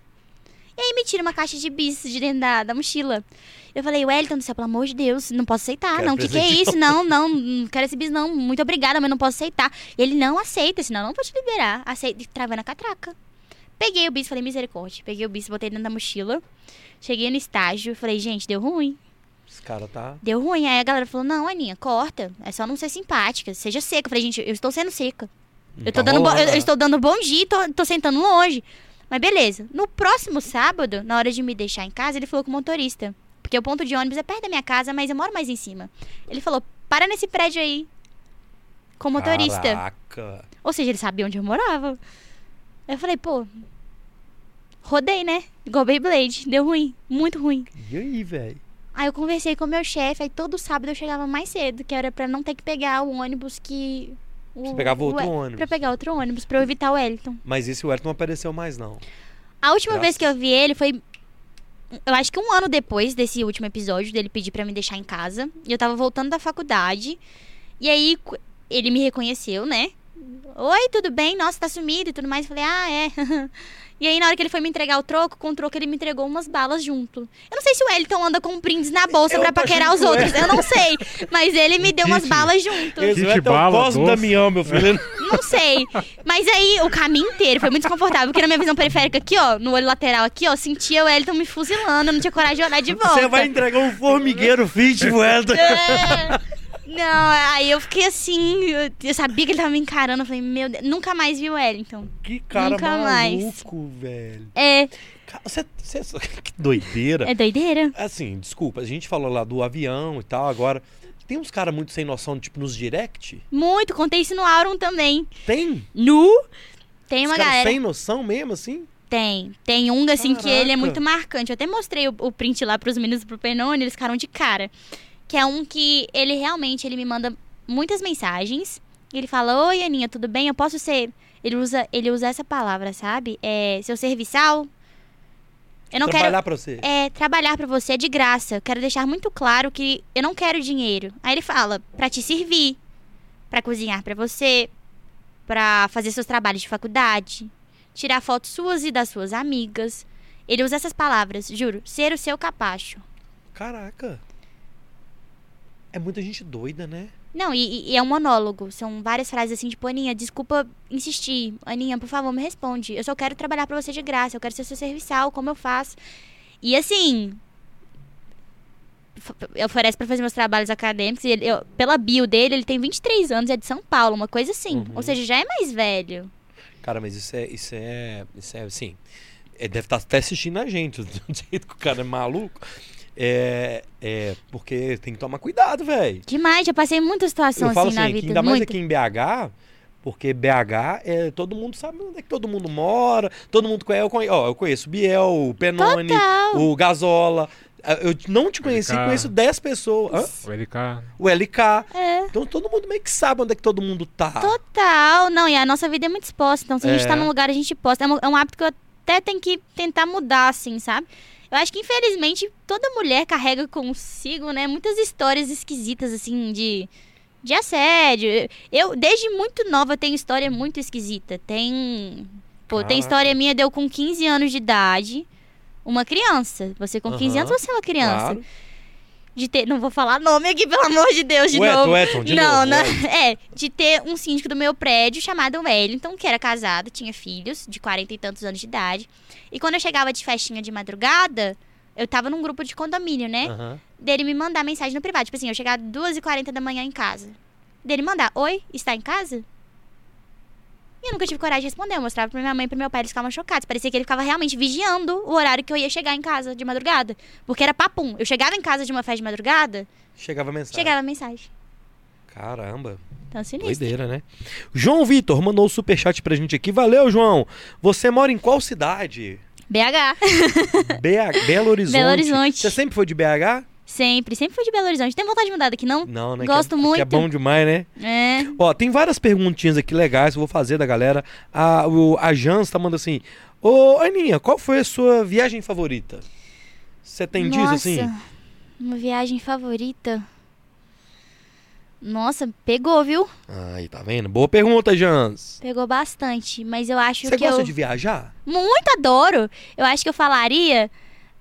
E aí me tira uma caixa de bis de dentro da, da mochila. Eu falei, Wellington do céu, pelo amor de Deus, não posso aceitar. Quero não, o que, que é isso? Não, não, não quero esse bis, não. Muito obrigada, mas não posso aceitar. E ele não aceita, senão eu não vou te liberar. Aceita, travando a catraca. Peguei o bis, falei, misericórdia. Peguei o bis, botei dentro da mochila. Cheguei no estágio, falei, gente, deu ruim. Esse cara tá. Deu ruim. Aí a galera falou, não, Aninha, corta. É só não ser simpática, seja seca. Eu falei, gente, eu estou sendo seca. Eu tô, Tá dando, eu, eu né? estou dando bom dia e tô, tô sentando longe. Mas beleza. No próximo sábado, na hora de me deixar em casa, ele falou com o motorista. Porque o ponto de ônibus é perto da minha casa, mas eu moro mais em cima. Ele falou, para nesse prédio aí. Com o motorista. Caraca. Ou seja, ele sabia onde eu morava. Eu falei, pô. Rodei, né? Igual Beyblade. Deu ruim. Muito ruim. E aí, velho? Aí eu conversei com o meu chefe, aí todo sábado eu chegava mais cedo, que era pra não ter que pegar o ônibus que. O, Você pegava outro o- ônibus. Pra pegar outro ônibus, pra eu evitar o Wellington. Mas esse Wellington não apareceu mais, não. A última Graças. vez que eu vi ele foi. Eu acho que um ano depois desse último episódio, dele pedir pra me deixar em casa. E eu tava voltando da faculdade. E aí ele me reconheceu, né? Oi, tudo bem? Nossa, tá sumido e tudo mais. Eu falei, ah, é. e aí, na hora que ele foi me entregar o troco, com o troco ele me entregou umas balas junto. Eu não sei se o Wellington anda com brindes na bolsa Eu pra tô paquerar os outros. Eu não sei. Mas ele me deu umas balas junto. Esse é o. Damião, meu filho. Não sei. Mas aí, o caminho inteiro foi muito desconfortável. Porque na minha visão periférica aqui, ó, no olho lateral aqui, ó, sentia o Wellington me fuzilando. Eu não tinha coragem de olhar de volta. Você vai entregar um formigueiro fit, Wellington. É. Não, aí eu fiquei assim, eu, eu sabia que ele tava me encarando, eu falei, meu Deus, nunca mais vi o Wellington. Que cara Nunca mais. maluco, velho. É, você- você- que doideira. é doideira. Assim, desculpa, a gente falou lá do avião e tal, agora. Tem uns caras muito sem noção, tipo, nos direct? Muito, contei isso no Auron também. Tem? Nu, tem Os uma galera. sem noção mesmo, assim? Tem. Tem um, assim, que ele é Caraca. muito marcante. Eu até mostrei o, o print lá pros meninos pro Penone, eles ficaram de cara. Que é um que ele realmente, ele me manda muitas mensagens. Ele fala, oi, Aninha, tudo bem? Eu posso ser... Ele usa, ele usa essa palavra, sabe? É, seu serviçal. Eu não quero... Trabalhar pra você. É, trabalhar pra você é de graça. Eu quero deixar muito claro que eu não quero dinheiro. Aí ele fala, pra te servir, pra cozinhar pra você, pra fazer seus trabalhos de faculdade, tirar fotos suas e das suas amigas. Ele usa essas palavras, juro, ser o seu capacho. Caraca. É muita gente doida, né? Não, e, e é um monólogo. São várias frases assim, tipo, Aninha, desculpa insistir. Aninha, por favor, me responde. Eu só quero trabalhar pra você de graça. Eu quero ser seu serviçal, como eu faço. E assim. Oferece pra fazer meus trabalhos acadêmicos. E ele, eu- pela bio dele, ele tem 23 anos, é de São Paulo, uma coisa assim. Uhum. Ou seja, já é mais velho. Cara, mas isso é. Isso é. Isso é assim. Ele deve estar até assistindo a gente, do jeito que o cara é maluco. É. É. Porque tem que tomar cuidado, velho. Demais, já passei muita situação Eu falo assim, assim, na que vida. ainda mais muito. aqui em BH, porque BH é. Todo mundo sabe onde é que todo mundo mora, todo mundo conhece. Eu conheço, ó, eu conheço o Biel, o Penone, Total. o Gasola. Eu não te conheci, LK. conheço 10 pessoas. Hã? O LK. O LK. É. Então todo mundo meio que sabe onde é que todo mundo tá. Total, não, e a nossa vida é muito exposta, então se a gente É. tá num lugar, a gente posta. É um, é um hábito que eu até tenho que tentar mudar, assim, sabe? Eu acho que, infelizmente, toda mulher carrega consigo, né, muitas histórias esquisitas, assim, de, de assédio. Eu, desde muito nova, tenho história muito esquisita. Tem. Pô, tem Caraca. história minha, deu com 15 anos de idade. Uma criança. Você com 15 Aham, anos, você é uma criança. Claro. De ter. Não vou falar nome aqui, pelo amor de Deus, de o novo o Edson, de não, novo. não. Edson. É, de ter um síndico do meu prédio chamado Wellington, que era casado, tinha filhos de 40 e tantos anos de idade. E quando eu chegava de festinha de madrugada, eu tava num grupo de condomínio, né? Aham. Dele me mandar mensagem no privado. Tipo assim, eu chegar 2h40 da manhã em casa. Dele mandar, oi, está em casa? E eu nunca tive coragem de responder. Eu mostrava pra minha mãe e pro meu pai, eles ficavam chocados. Parecia que ele ficava realmente vigiando o horário que eu ia chegar em casa de madrugada. Porque era papum. Eu chegava em casa de uma festa de madrugada, Chegava mensagem. chegava mensagem. Caramba. Então, sinistro. Doideira, né? João Vitor mandou o superchat pra gente aqui. Valeu, João. Você mora em qual cidade? BH. BH, Belo Horizonte. Belo Horizonte. Você sempre foi de BH? Sempre, sempre fui de Belo Horizonte. Tem vontade de mudar daqui, não? Não, né? Gosto que é, Que é muito. bom demais, né? É. Ó, tem várias perguntinhas aqui legais que eu vou fazer da galera. A, o, a Jans tá mandando assim: Ô, Aninha, qual foi a sua viagem favorita? Você tem disso Nossa, assim? Uma viagem favorita. Nossa, pegou, viu? Aí, tá vendo? Boa pergunta, Jans. Pegou bastante. Mas eu acho Você que gosta eu. de viajar? Muito adoro. Eu acho que eu falaria.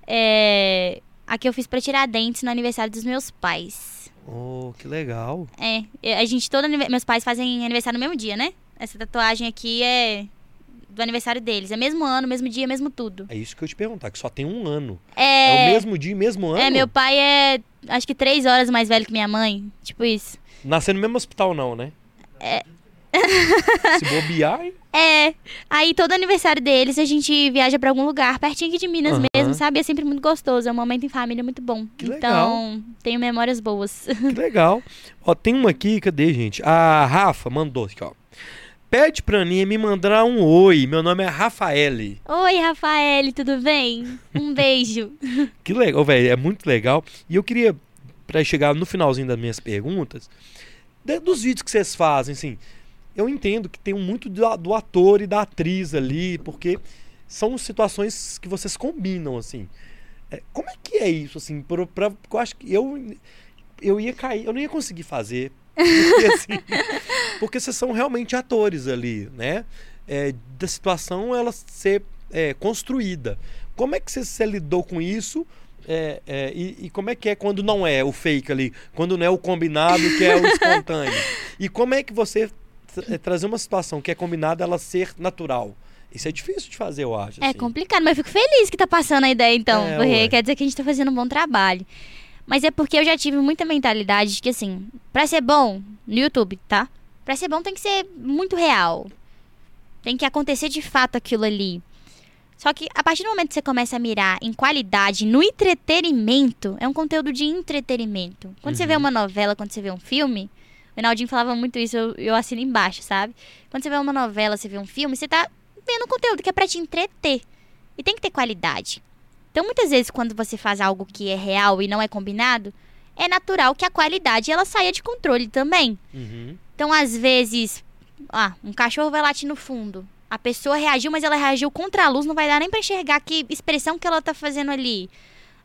É. A que eu fiz pra tirar dentes no aniversário dos meus pais. Oh, que legal. É, a gente todo anive- meus pais fazem aniversário no mesmo dia, né? Essa tatuagem aqui é do aniversário deles. É mesmo ano, mesmo dia, mesmo tudo. É isso que eu te perguntar, que só tem um ano. É, É, o mesmo dia, mesmo ano? É, meu pai é acho que três horas mais velho que minha mãe. Tipo isso. Nasceu no mesmo hospital, não, né? É. Se bobear, hein? É. Aí todo aniversário deles a gente viaja pra algum lugar, pertinho aqui de Minas Aham. mesmo, sabe? É sempre muito gostoso. É um momento em família muito bom. Que legal. então, tenho memórias boas. Que legal. Ó, tem uma aqui, cadê, gente? A Rafa mandou aqui, ó. Pede pra Aninha me mandar um oi. Meu nome é Rafaele. Oi, Rafael, tudo bem? Um beijo. Que legal, velho. É muito legal. E eu queria, pra chegar no finalzinho das minhas perguntas, de- dos vídeos que vocês fazem, assim, eu entendo que tem muito do, do ator e da atriz ali, porque são situações que vocês combinam, assim. É, como é que é isso, assim? Pra, pra- porque eu acho que eu, eu ia cair, eu não ia conseguir fazer. Porque, assim, porque vocês são realmente atores ali, né? É, da situação ela ser é, construída. Como é que você, você lidou com isso? É, é, e, e como é que é quando não é o fake ali? Quando não é o combinado, que é o espontâneo? E como é que você tra- é, trazer uma situação que é combinada, ela ser natural? Isso é difícil de fazer, eu acho. É assim. complicado, mas eu fico feliz que tá passando a ideia, então. É, porque ué. quer dizer que a gente tá fazendo um bom trabalho. Mas é porque eu já tive muita mentalidade de que, assim, pra ser bom no YouTube, tá? Pra ser bom tem que ser muito real. Tem que acontecer de fato aquilo ali. Só que a partir do momento que você começa a mirar em qualidade, no entretenimento, é um conteúdo de entretenimento. Quando você vê uma novela, quando você vê um filme, o Reinaldinho falava muito isso, eu, eu assino embaixo, sabe? Quando você vê uma novela, você vê um filme, você tá vendo um conteúdo que é pra te entreter. E tem que ter qualidade. Então, muitas vezes, quando você faz algo que é real e não é combinado, é natural que a qualidade ela saia de controle também. Uhum. Então, às vezes, ah, um cachorro vai latir no fundo. A pessoa reagiu, mas ela reagiu contra a luz, não vai dar nem pra enxergar que expressão que ela tá fazendo ali.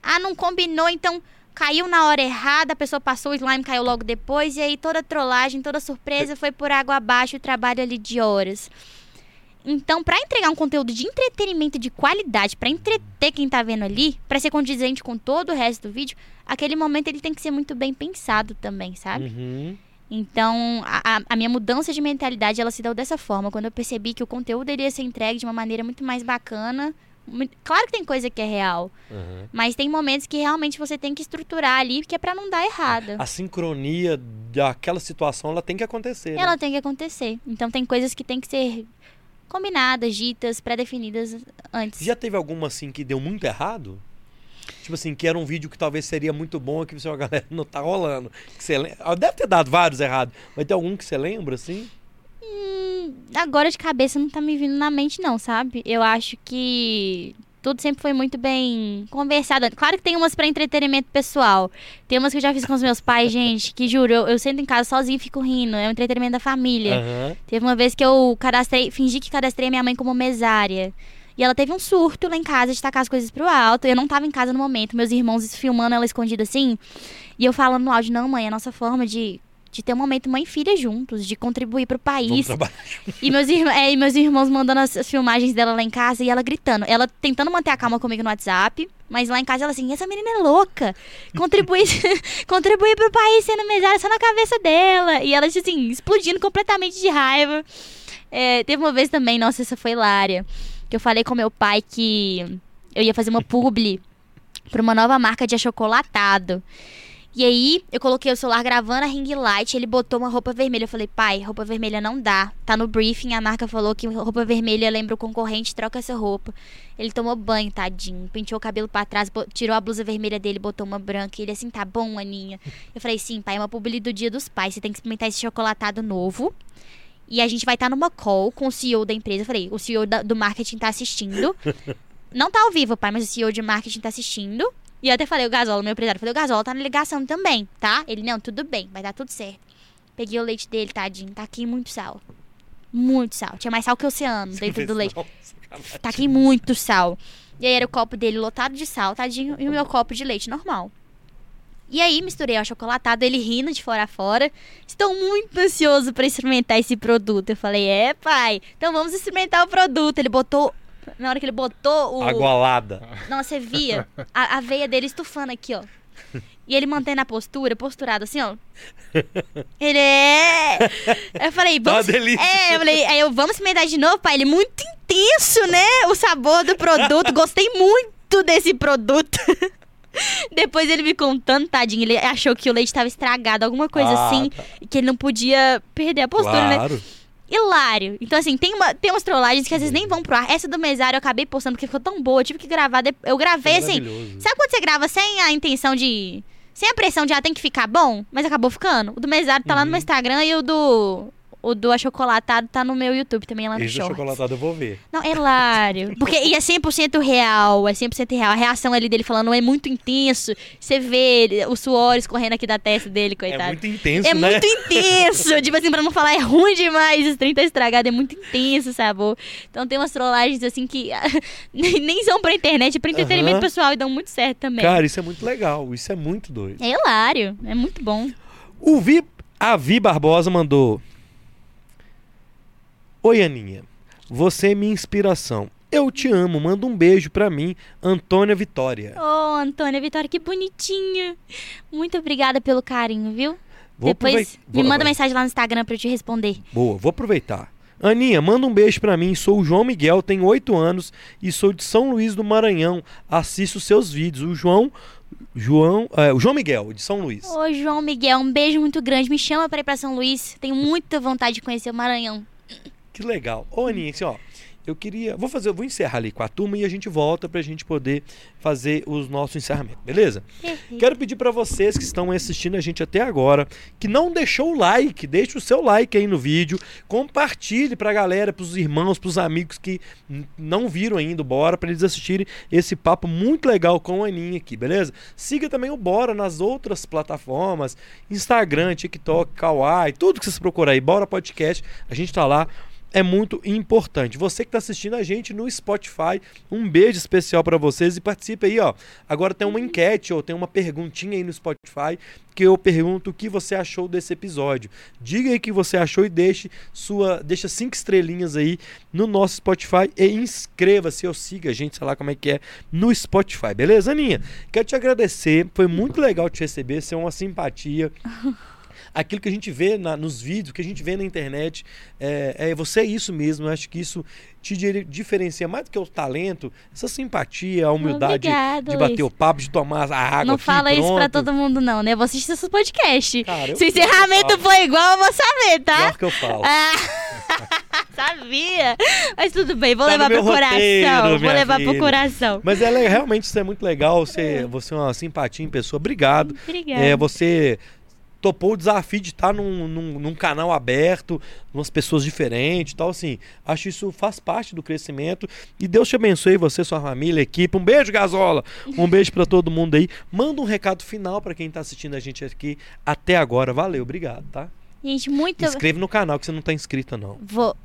Ah, não combinou, então caiu na hora errada, a pessoa passou, o slime caiu logo depois, e aí toda trollagem, toda surpresa foi por água abaixo o trabalho ali de horas. Então, pra entregar um conteúdo de entretenimento de qualidade, pra entreter quem tá vendo ali, pra ser condizente com todo o resto do vídeo, aquele momento ele tem que ser muito bem pensado também, sabe? Uhum. Então, a, a- minha mudança de mentalidade, ela se deu dessa forma. Quando eu percebi que o conteúdo iria ser entregue de uma maneira muito mais bacana. Claro que tem coisa que é real, Uhum. mas tem momentos que realmente você tem que estruturar ali, que é pra não dar errada. A sincronia daquela situação, ela tem que acontecer. né? Ela tem que acontecer. Então, tem coisas que tem que ser combinadas, ditas, pré-definidas antes. Já teve alguma assim que deu muito errado? Tipo assim, que era um vídeo que talvez seria muito bom que você, a galera não tá rolando. Que você Deve ter dado vários errados, mas tem algum que você lembra, assim? Hum, agora de cabeça não tá me vindo na mente, não, sabe? Eu acho que tudo sempre foi muito bem conversado. Claro que tem umas pra entretenimento pessoal. Tem umas que eu já fiz com os meus pais, gente, que juro, eu, eu sento em casa sozinho e fico rindo. É um entretenimento da família. Aham. Teve uma vez que eu cadastrei, fingi que cadastrei a minha mãe como mesária. E ela teve um surto lá em casa de tacar as coisas pro alto. Eu não tava em casa no momento, meus irmãos filmando ela escondida assim. E eu falando no áudio, não, mãe, é a nossa forma de, de ter um momento mãe e filha juntos, de contribuir pro país. E meus, irmãos, é, e meus irmãos mandando as, as filmagens dela lá em casa e ela gritando. Ela tentando manter a calma comigo no WhatsApp, mas lá em casa ela assim, essa menina é louca. Contribuir, contribuir pro país sendo mesária só na cabeça dela. E ela, assim, explodindo completamente de raiva. É, teve uma vez também, nossa, essa foi hilária. Que eu falei com meu pai que eu ia fazer uma publi pra uma nova marca de achocolatado. E aí, eu coloquei o celular gravando a ring light, ele botou uma roupa vermelha. Eu falei, pai, roupa vermelha não dá. Tá no briefing, a marca falou que roupa vermelha lembra o concorrente, troca essa roupa. Ele tomou banho, tadinho, penteou o cabelo pra trás, tirou a blusa vermelha dele, botou uma branca. E ele assim, tá bom, Aninha. Eu falei, sim, pai, é uma publi do dia dos pais, você tem que experimentar esse chocolatado novo. E a gente vai estar numa call com o CEO da empresa. Eu falei, o CEO da- do marketing tá assistindo. Não tá ao vivo, pai, mas o CEO de marketing tá assistindo. E eu até falei, o Gasol, meu empresário, falei, o Gasol tá na ligação também, tá? Ele, não, tudo bem, vai dar tudo certo. Peguei o leite dele, tadinho, tá aqui muito sal. Muito sal. Tinha mais sal que o oceano dentro do leite. Sacanagem. Tá aqui muito sal. E aí era o copo dele lotado de sal, tadinho, e o meu copo de leite normal. E aí misturei o achocolatado, ele rindo de fora a fora. Estou muito ansioso para experimentar esse produto. Eu falei, é, pai, então vamos experimentar o produto. Ele botou. Na hora que ele botou o. Agualada. Não, você via a, a veia dele estufando aqui, ó. E ele mantendo a postura, posturado assim, ó. Ele é. Eu falei, Tá vamos. delícia. É, eu falei, aí eu vamos experimentar de novo, pai. Ele muito intenso, né? O sabor do produto. Gostei muito desse produto. Depois ele me contando, tadinho, ele achou que o leite estava estragado, alguma coisa Ah, assim, tá. que ele não podia perder a postura, né? Claro. hilário. Então, assim, tem, uma, tem umas trollagens que às vezes nem vão pro ar. Essa do mesário eu acabei postando porque ficou tão boa. Eu tive que gravar. Eu gravei, assim. Sabe quando você grava sem a intenção de. Sem a pressão de ah, tem que ficar bom? Mas acabou ficando. O do mesário tá lá no Uhum. meu Instagram e o do. O do achocolatado tá no meu YouTube também, lá no Esse do Shorts. chocolatado eu vou ver. Não, é hilário. Porque, e é 100% real, é 100% real. A reação ali dele falando é muito intenso. Você vê ele- o suor escorrendo aqui da testa dele, coitado. É muito intenso, É né? muito intenso. tipo assim, pra não falar, é ruim demais. Esse trem tá estragado. É muito intenso o sabor. Então tem umas trollagens assim que nem são pra internet, é pra entretenimento pessoal e dão muito certo também. Cara, isso é muito legal. Isso é muito doido. É hilário. É muito bom. O Vi, a Vi Barbosa mandou. Oi, Aninha. Você é minha inspiração. Eu te amo. Manda um beijo pra mim, Antônia Vitória. Ô, Antônia Vitória, que bonitinha. Muito obrigada pelo carinho, viu? Vou Depois me vou- manda mensagem lá no Instagram pra eu te responder. Boa, vou aproveitar. Aninha, manda um beijo pra mim. Sou o João Miguel, tenho 8 anos e sou de São Luís do Maranhão. Assisto seus vídeos. O João João, é, o João Miguel, de São Luís. Ô, João Miguel, um beijo muito grande. Me chama pra ir pra São Luís. Tenho muita vontade de conhecer o Maranhão. Que legal. Ô, Aninha, assim, ó, eu queria. Vou fazer, vou encerrar ali com a turma e a gente volta pra gente poder fazer os nossos encerramentos, beleza? Perfeito. Quero pedir pra vocês que estão assistindo a gente até agora, que não deixou o like, deixe o seu like aí no vídeo, compartilhe pra galera, pros irmãos, pros amigos que não viram ainda o Bora, pra eles assistirem esse papo muito legal com a Aninha aqui, beleza? Siga também o Bora nas outras plataformas, Instagram, TikTok, Kawaii, tudo que vocês procurar aí, Bora Podcast, a gente tá lá é muito importante. Você que está assistindo a gente no Spotify, um beijo especial para vocês e participe aí, ó. Agora tem uma enquete ou tem uma perguntinha aí no Spotify que eu pergunto o que você achou desse episódio. Diga aí o que você achou e deixe sua, deixa cinco estrelinhas aí no nosso Spotify e inscreva-se ou siga a gente, sei lá como é que é, no Spotify, beleza, Aninha? Quero te agradecer, foi muito legal te receber, você é uma simpatia aquilo que a gente vê na- nos vídeos, que a gente vê na internet, é, é você é isso mesmo. Eu acho que isso te di- diferencia mais do que o talento, essa simpatia, a humildade Obrigada, de bater Luiz. o papo, de tomar a água. Não aqui, fala isso pra pronto. todo mundo, não, né? Eu vou assistir seus podcasts. Cara, Se o encerramento for igual, eu vou saber, tá? Pior que eu falo. Ah, sabia. Mas tudo bem, vou Tá levar pro coração. roteiro, vou minha levar pro filha. coração. Mas ela é, realmente isso é muito legal. Você, você é uma simpatia em pessoa. Obrigado. Obrigada. É, você topou o desafio de estar num, num, num canal aberto, umas pessoas diferentes e tal, assim. Acho que isso faz parte do crescimento. E Deus te abençoe, você, sua família, equipe. Um beijo, Gasola. Um beijo pra todo mundo aí. Manda um recado final pra quem tá assistindo a gente aqui até agora. Valeu, obrigado, tá? Gente, muito. Inscreve no canal que você não tá inscrita, não. Vou.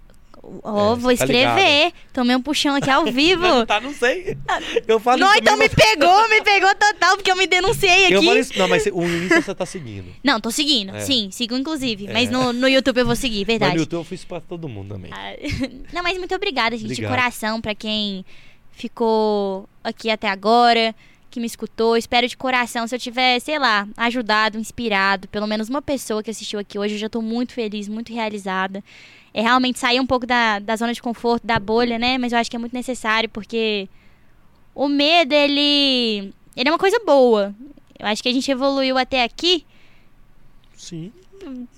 Ó, É, vou tá escrever. Tomei um puxão aqui ao vivo. Não, tá, não sei. Eu falo Não, então me também, pegou, me pegou total, porque eu me denunciei mas- Eu aqui. falo isso, não, mas o Insta você tá seguindo. Não, tô seguindo. É. Sim, sigo inclusive. É. Mas no, no YouTube eu vou seguir, Mas verdade. no YouTube eu fiz pra todo mundo também. Ah, Não, mas muito obrigada, gente, Obrigado. de coração, pra quem ficou aqui até agora, que me escutou. Espero de coração, se eu tiver, sei lá, ajudado, inspirado, pelo menos uma pessoa que assistiu aqui hoje, eu já tô muito feliz, muito realizada. É realmente sair um pouco da, da zona de conforto, da bolha, né? Mas eu acho que é muito necessário, porque o medo, ele. Ele é uma coisa boa. Eu acho que a gente evoluiu até aqui Sim.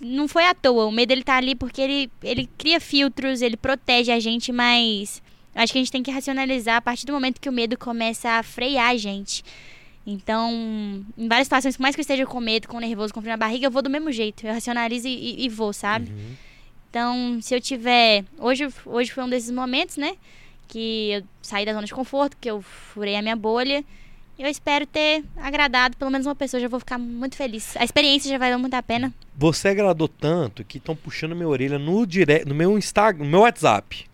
não foi à toa. O medo ele tá ali porque ele, ele cria filtros, ele protege a gente, mas eu acho que a gente tem que racionalizar a partir do momento que o medo começa a frear a gente. Então, em várias situações, por mais que eu esteja com medo, com nervoso, com frio na barriga, eu vou do mesmo jeito. Eu racionalizo e, e- e vou, sabe? Uhum. Então, se eu tiver. Hoje, hoje foi um desses momentos, né? Que eu saí da zona de conforto, que eu furei a minha bolha. Eu espero ter agradado pelo menos uma pessoa, já vou ficar muito feliz. A experiência já valer muito a pena. Você agradou tanto que estão puxando minha orelha no direct, no meu Instagram, no meu WhatsApp.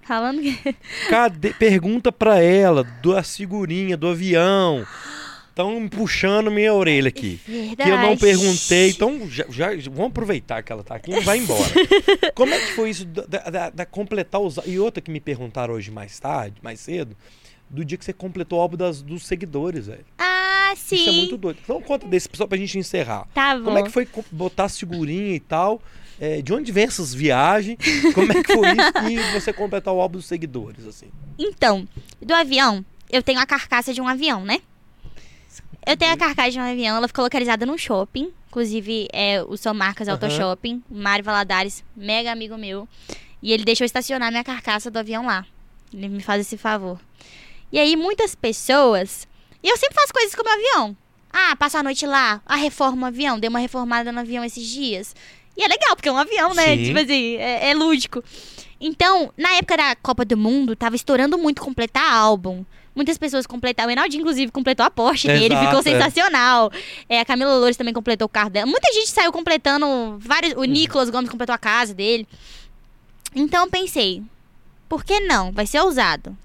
Falando que. Cadê? Pergunta pra ela da figurinha do avião. Estão puxando minha orelha aqui. Verdade. Que eu não perguntei, então já, já- vamos aproveitar que ela tá aqui e vai embora. Como é que foi isso da, da- da- completar os. E outra que me perguntaram hoje mais tarde, mais cedo, do dia que você completou o álbum das, dos seguidores, velho. Ah, sim. Isso é muito doido. Então conta desse, só pra gente encerrar. Tá bom. Como é que foi botar as figurinhas e tal? É, de onde vem essas viagens? Como é que foi isso? E você completar o álbum dos seguidores, assim. Então, do avião, eu tenho a carcaça de um avião, né? Eu tenho a carcaça de um avião, ela ficou localizada num shopping. Inclusive, é o São Marcos Auto Aham. Shopping. Mário Valadares, mega amigo meu. E ele deixou estacionar minha carcaça do avião lá. Ele me faz esse favor. E aí, muitas pessoas. E eu sempre faço coisas com o meu avião. Ah, passo a noite lá, ah, reforma o avião, dei uma reformada no avião esses dias. E é legal, porque é um avião, né? Sim. Tipo assim, é, é lúdico. Então, na época da Copa do Mundo, tava estourando muito completar álbum. Muitas pessoas completaram. O Enaldi, inclusive, completou a Porsche dele, Exato, ficou é. sensacional. É, a Camila Loures também completou o carro dela. Muita gente saiu completando vários. Uhum. O Nicolas Gomes completou a casa dele. Então eu pensei, por que não? Vai ser ousado.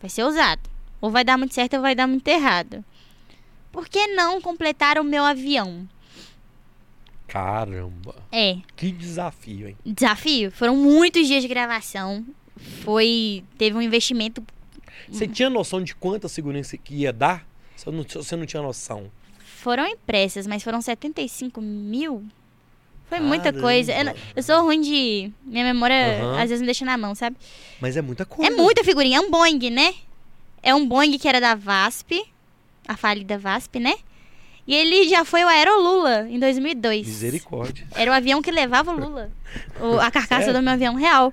Vai ser ousado. Ou vai dar muito certo ou vai dar muito errado. Por que não completar o meu avião? Caramba. É, Que desafio, hein? desafio. Foram muitos dias de gravação. Foi. Teve um investimento. Você tinha noção de quanta segurança que ia dar? Você não, você não tinha noção. Foram impressas, mas foram 75 mil. Foi muita Caramba. coisa. Eu, eu sou ruim de. Minha memória Aham. às vezes me deixa na mão, sabe? Mas é muita coisa. É muita figurinha. É um Boeing, né? É um Boeing que era da VASP. a falida VASP, né? E ele já foi o Aerolula em 2002. Misericórdia. Era o avião que levava o Lula. O- a carcaça Sério? do meu avião real.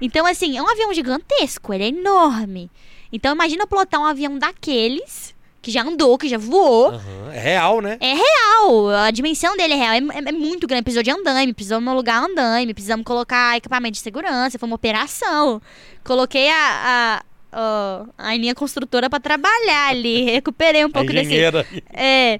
Então, assim, é um avião gigantesco, ele é enorme. Então, imagina pilotar um avião daqueles, que já andou, que já voou. Aham, É real, né? É real, a dimensão dele é real, é, é- é muito grande. Precisou de andaime, precisou homologar andaime, precisamos colocar equipamento de segurança, foi uma operação. Coloquei a, a, a, a linha construtora pra trabalhar ali, recuperei um pouco desse, é.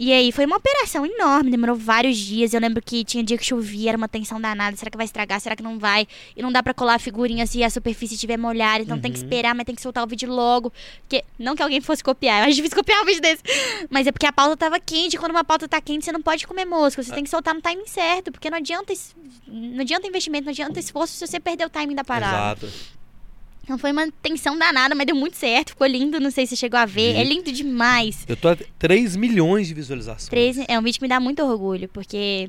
E aí foi uma operação enorme, demorou vários dias. Eu lembro que tinha dia que chovia, era uma tensão danada. Será que vai estragar? Será que não vai? E não dá pra colar a figurinha se a superfície estiver molhada. Então tem que Uhum. esperar, mas tem que soltar o vídeo logo. Porque, não que alguém fosse copiar, é mais difícil copiar um vídeo desse. Mas é porque a pauta tava quente. Quando uma pauta tá quente, você não pode comer mosca. Você tem que soltar no timing certo. Porque não adianta, não adianta investimento, não adianta esforço se você perder o timing da parada. Exato. Então foi uma tensão danada, mas deu muito certo. Ficou lindo, não sei se você chegou a ver. Vi. É lindo demais. Eu tô a 3 milhões de visualizações. 13 é um vídeo que me dá muito orgulho, porque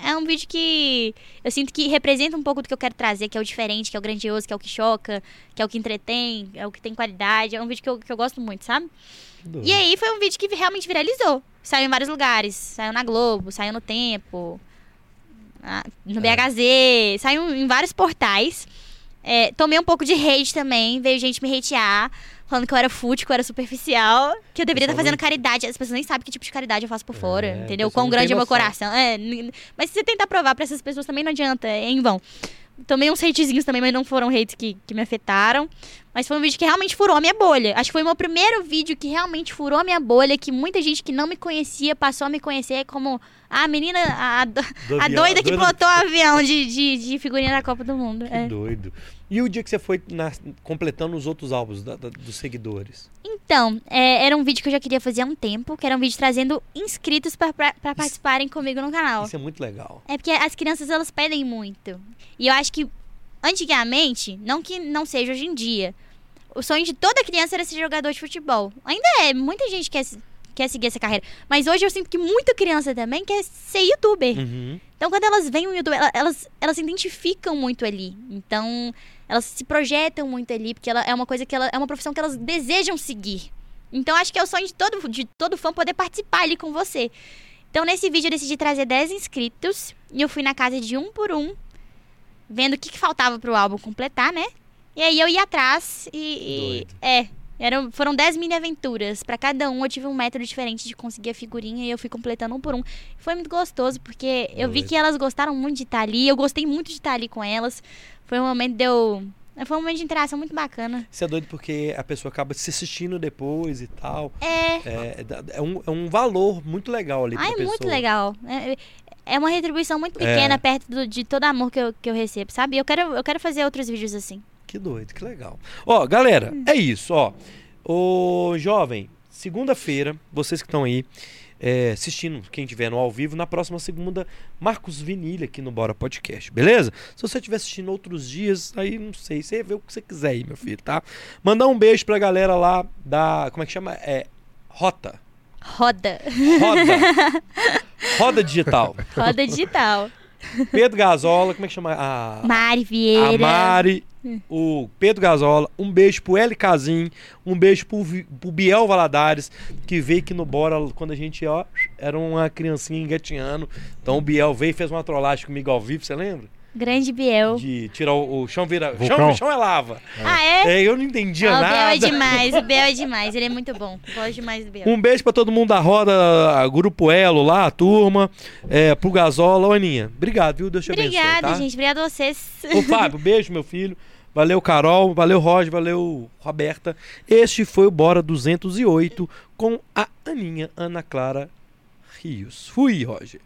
é um vídeo que eu sinto que representa um pouco do que eu quero trazer, que é o diferente, que é o grandioso, que é o que choca, que é o que entretém, é o que tem qualidade. É um vídeo que eu, que eu gosto muito, sabe? E aí foi um vídeo que realmente viralizou. Saiu em vários lugares. Saiu na Globo, saiu no Tempo, no BHZ, saiu em vários portais. É, tomei um pouco de hate também, veio gente me hatear, falando que eu era fútil, que eu era superficial, que eu deveria estar Pessoal fazendo caridade. As pessoas nem sabem que tipo de caridade eu faço por fora, É, entendeu? Quão grande é o meu coração. É, mas se você tentar provar pra essas pessoas também não adianta, é em vão. Tomei uns hatezinhos também, mas não foram hates que, que me afetaram. Mas foi um vídeo que realmente furou a minha bolha. Acho que foi o meu primeiro vídeo que realmente furou a minha bolha, que muita gente que não me conhecia passou a me conhecer como a menina, a, a, do- a avião- doida que doida- pilotou o avião de, de, de figurinha da Copa do Mundo. Que É. doido. E o dia que você foi na- completando os outros álbuns da- da- dos seguidores? Então, é, era um vídeo que eu já queria fazer há um tempo, que era um vídeo trazendo inscritos pra participarem comigo no canal. Isso é muito legal. É porque as crianças elas pedem muito. E eu acho que antigamente, não que não seja hoje em dia, o sonho de toda criança era ser jogador de futebol. Ainda é, muita gente quer, quer seguir essa carreira. Mas hoje eu sinto que muita criança também quer ser youtuber. Uhum. Então quando elas veem o YouTube, ela- elas, elas se identificam muito ali. Então elas se projetam muito ali, porque ela é uma coisa que ela, é uma profissão que elas desejam seguir. Então acho que é o sonho de todo, de todo fã poder participar ali com você. Então nesse vídeo eu decidi trazer 10 inscritos e eu fui na casa de um por um, vendo o que, que faltava pro álbum completar, né? E aí eu ia atrás e. e- Doido. é. Eram, foram 10 mini aventuras. Pra cada um eu tive um método diferente de conseguir a figurinha e eu fui completando um por um. Foi muito gostoso, porque eu vi Doido. que elas gostaram muito de estar ali. Eu gostei muito de estar ali com elas. Foi um momento de eu. Foi um momento de interação muito bacana. Isso é doido porque a pessoa acaba se assistindo depois e tal. É. É, é é um, é um valor muito legal ali pra Ai, pessoa. muito legal. É, é uma retribuição muito É. pequena perto do- de todo amor que eu, que eu recebo, sabe? Eu quero, eu quero fazer outros vídeos assim. Que doido, que legal. Ó, galera, é isso, ó. Ô, jovem, segunda-feira, vocês que estão aí é, assistindo, quem tiver no ao vivo, na próxima segunda, Marcos Vinilha aqui no Bora Podcast, beleza? Se você estiver assistindo outros dias, aí não sei, você vê o que você quiser aí, meu filho, tá? Mandar um beijo pra galera lá da. Como é que chama? É. Rota. Roda. Roda. Roda Digital. Roda digital. Pedro Gazola, como é que chama? A, Mari a Vieira. Mari, o Pedro Gazola, um beijo pro L Casim, um beijo pro, pro Biel Valadares, que veio aqui no Bora quando a gente, ó, era uma criancinha engatinhando. Então o Biel veio e fez uma trollagem comigo ao vivo, você lembra? Grande Biel. De tirar o, o chão vira. Chão, Vulcão. o chão é lava. Ah, é? É, eu não entendia Ah, o Biel é nada. demais, o Biel é demais. Ele é muito bom. Gosto demais do Biel. Um beijo pra todo mundo da roda, a Grupo Elo lá, a turma, é, pro Gazola. Ô, Aninha, obrigado, viu? Deus te abençoe. Obrigada, tá? gente. Obrigada a vocês. Ô, Fábio, beijo, meu filho. Valeu, Carol. Valeu, Roger. Valeu, Roberta. Este foi o Bora 208 com a Aninha Ana Clara Rios. Fui, Roger.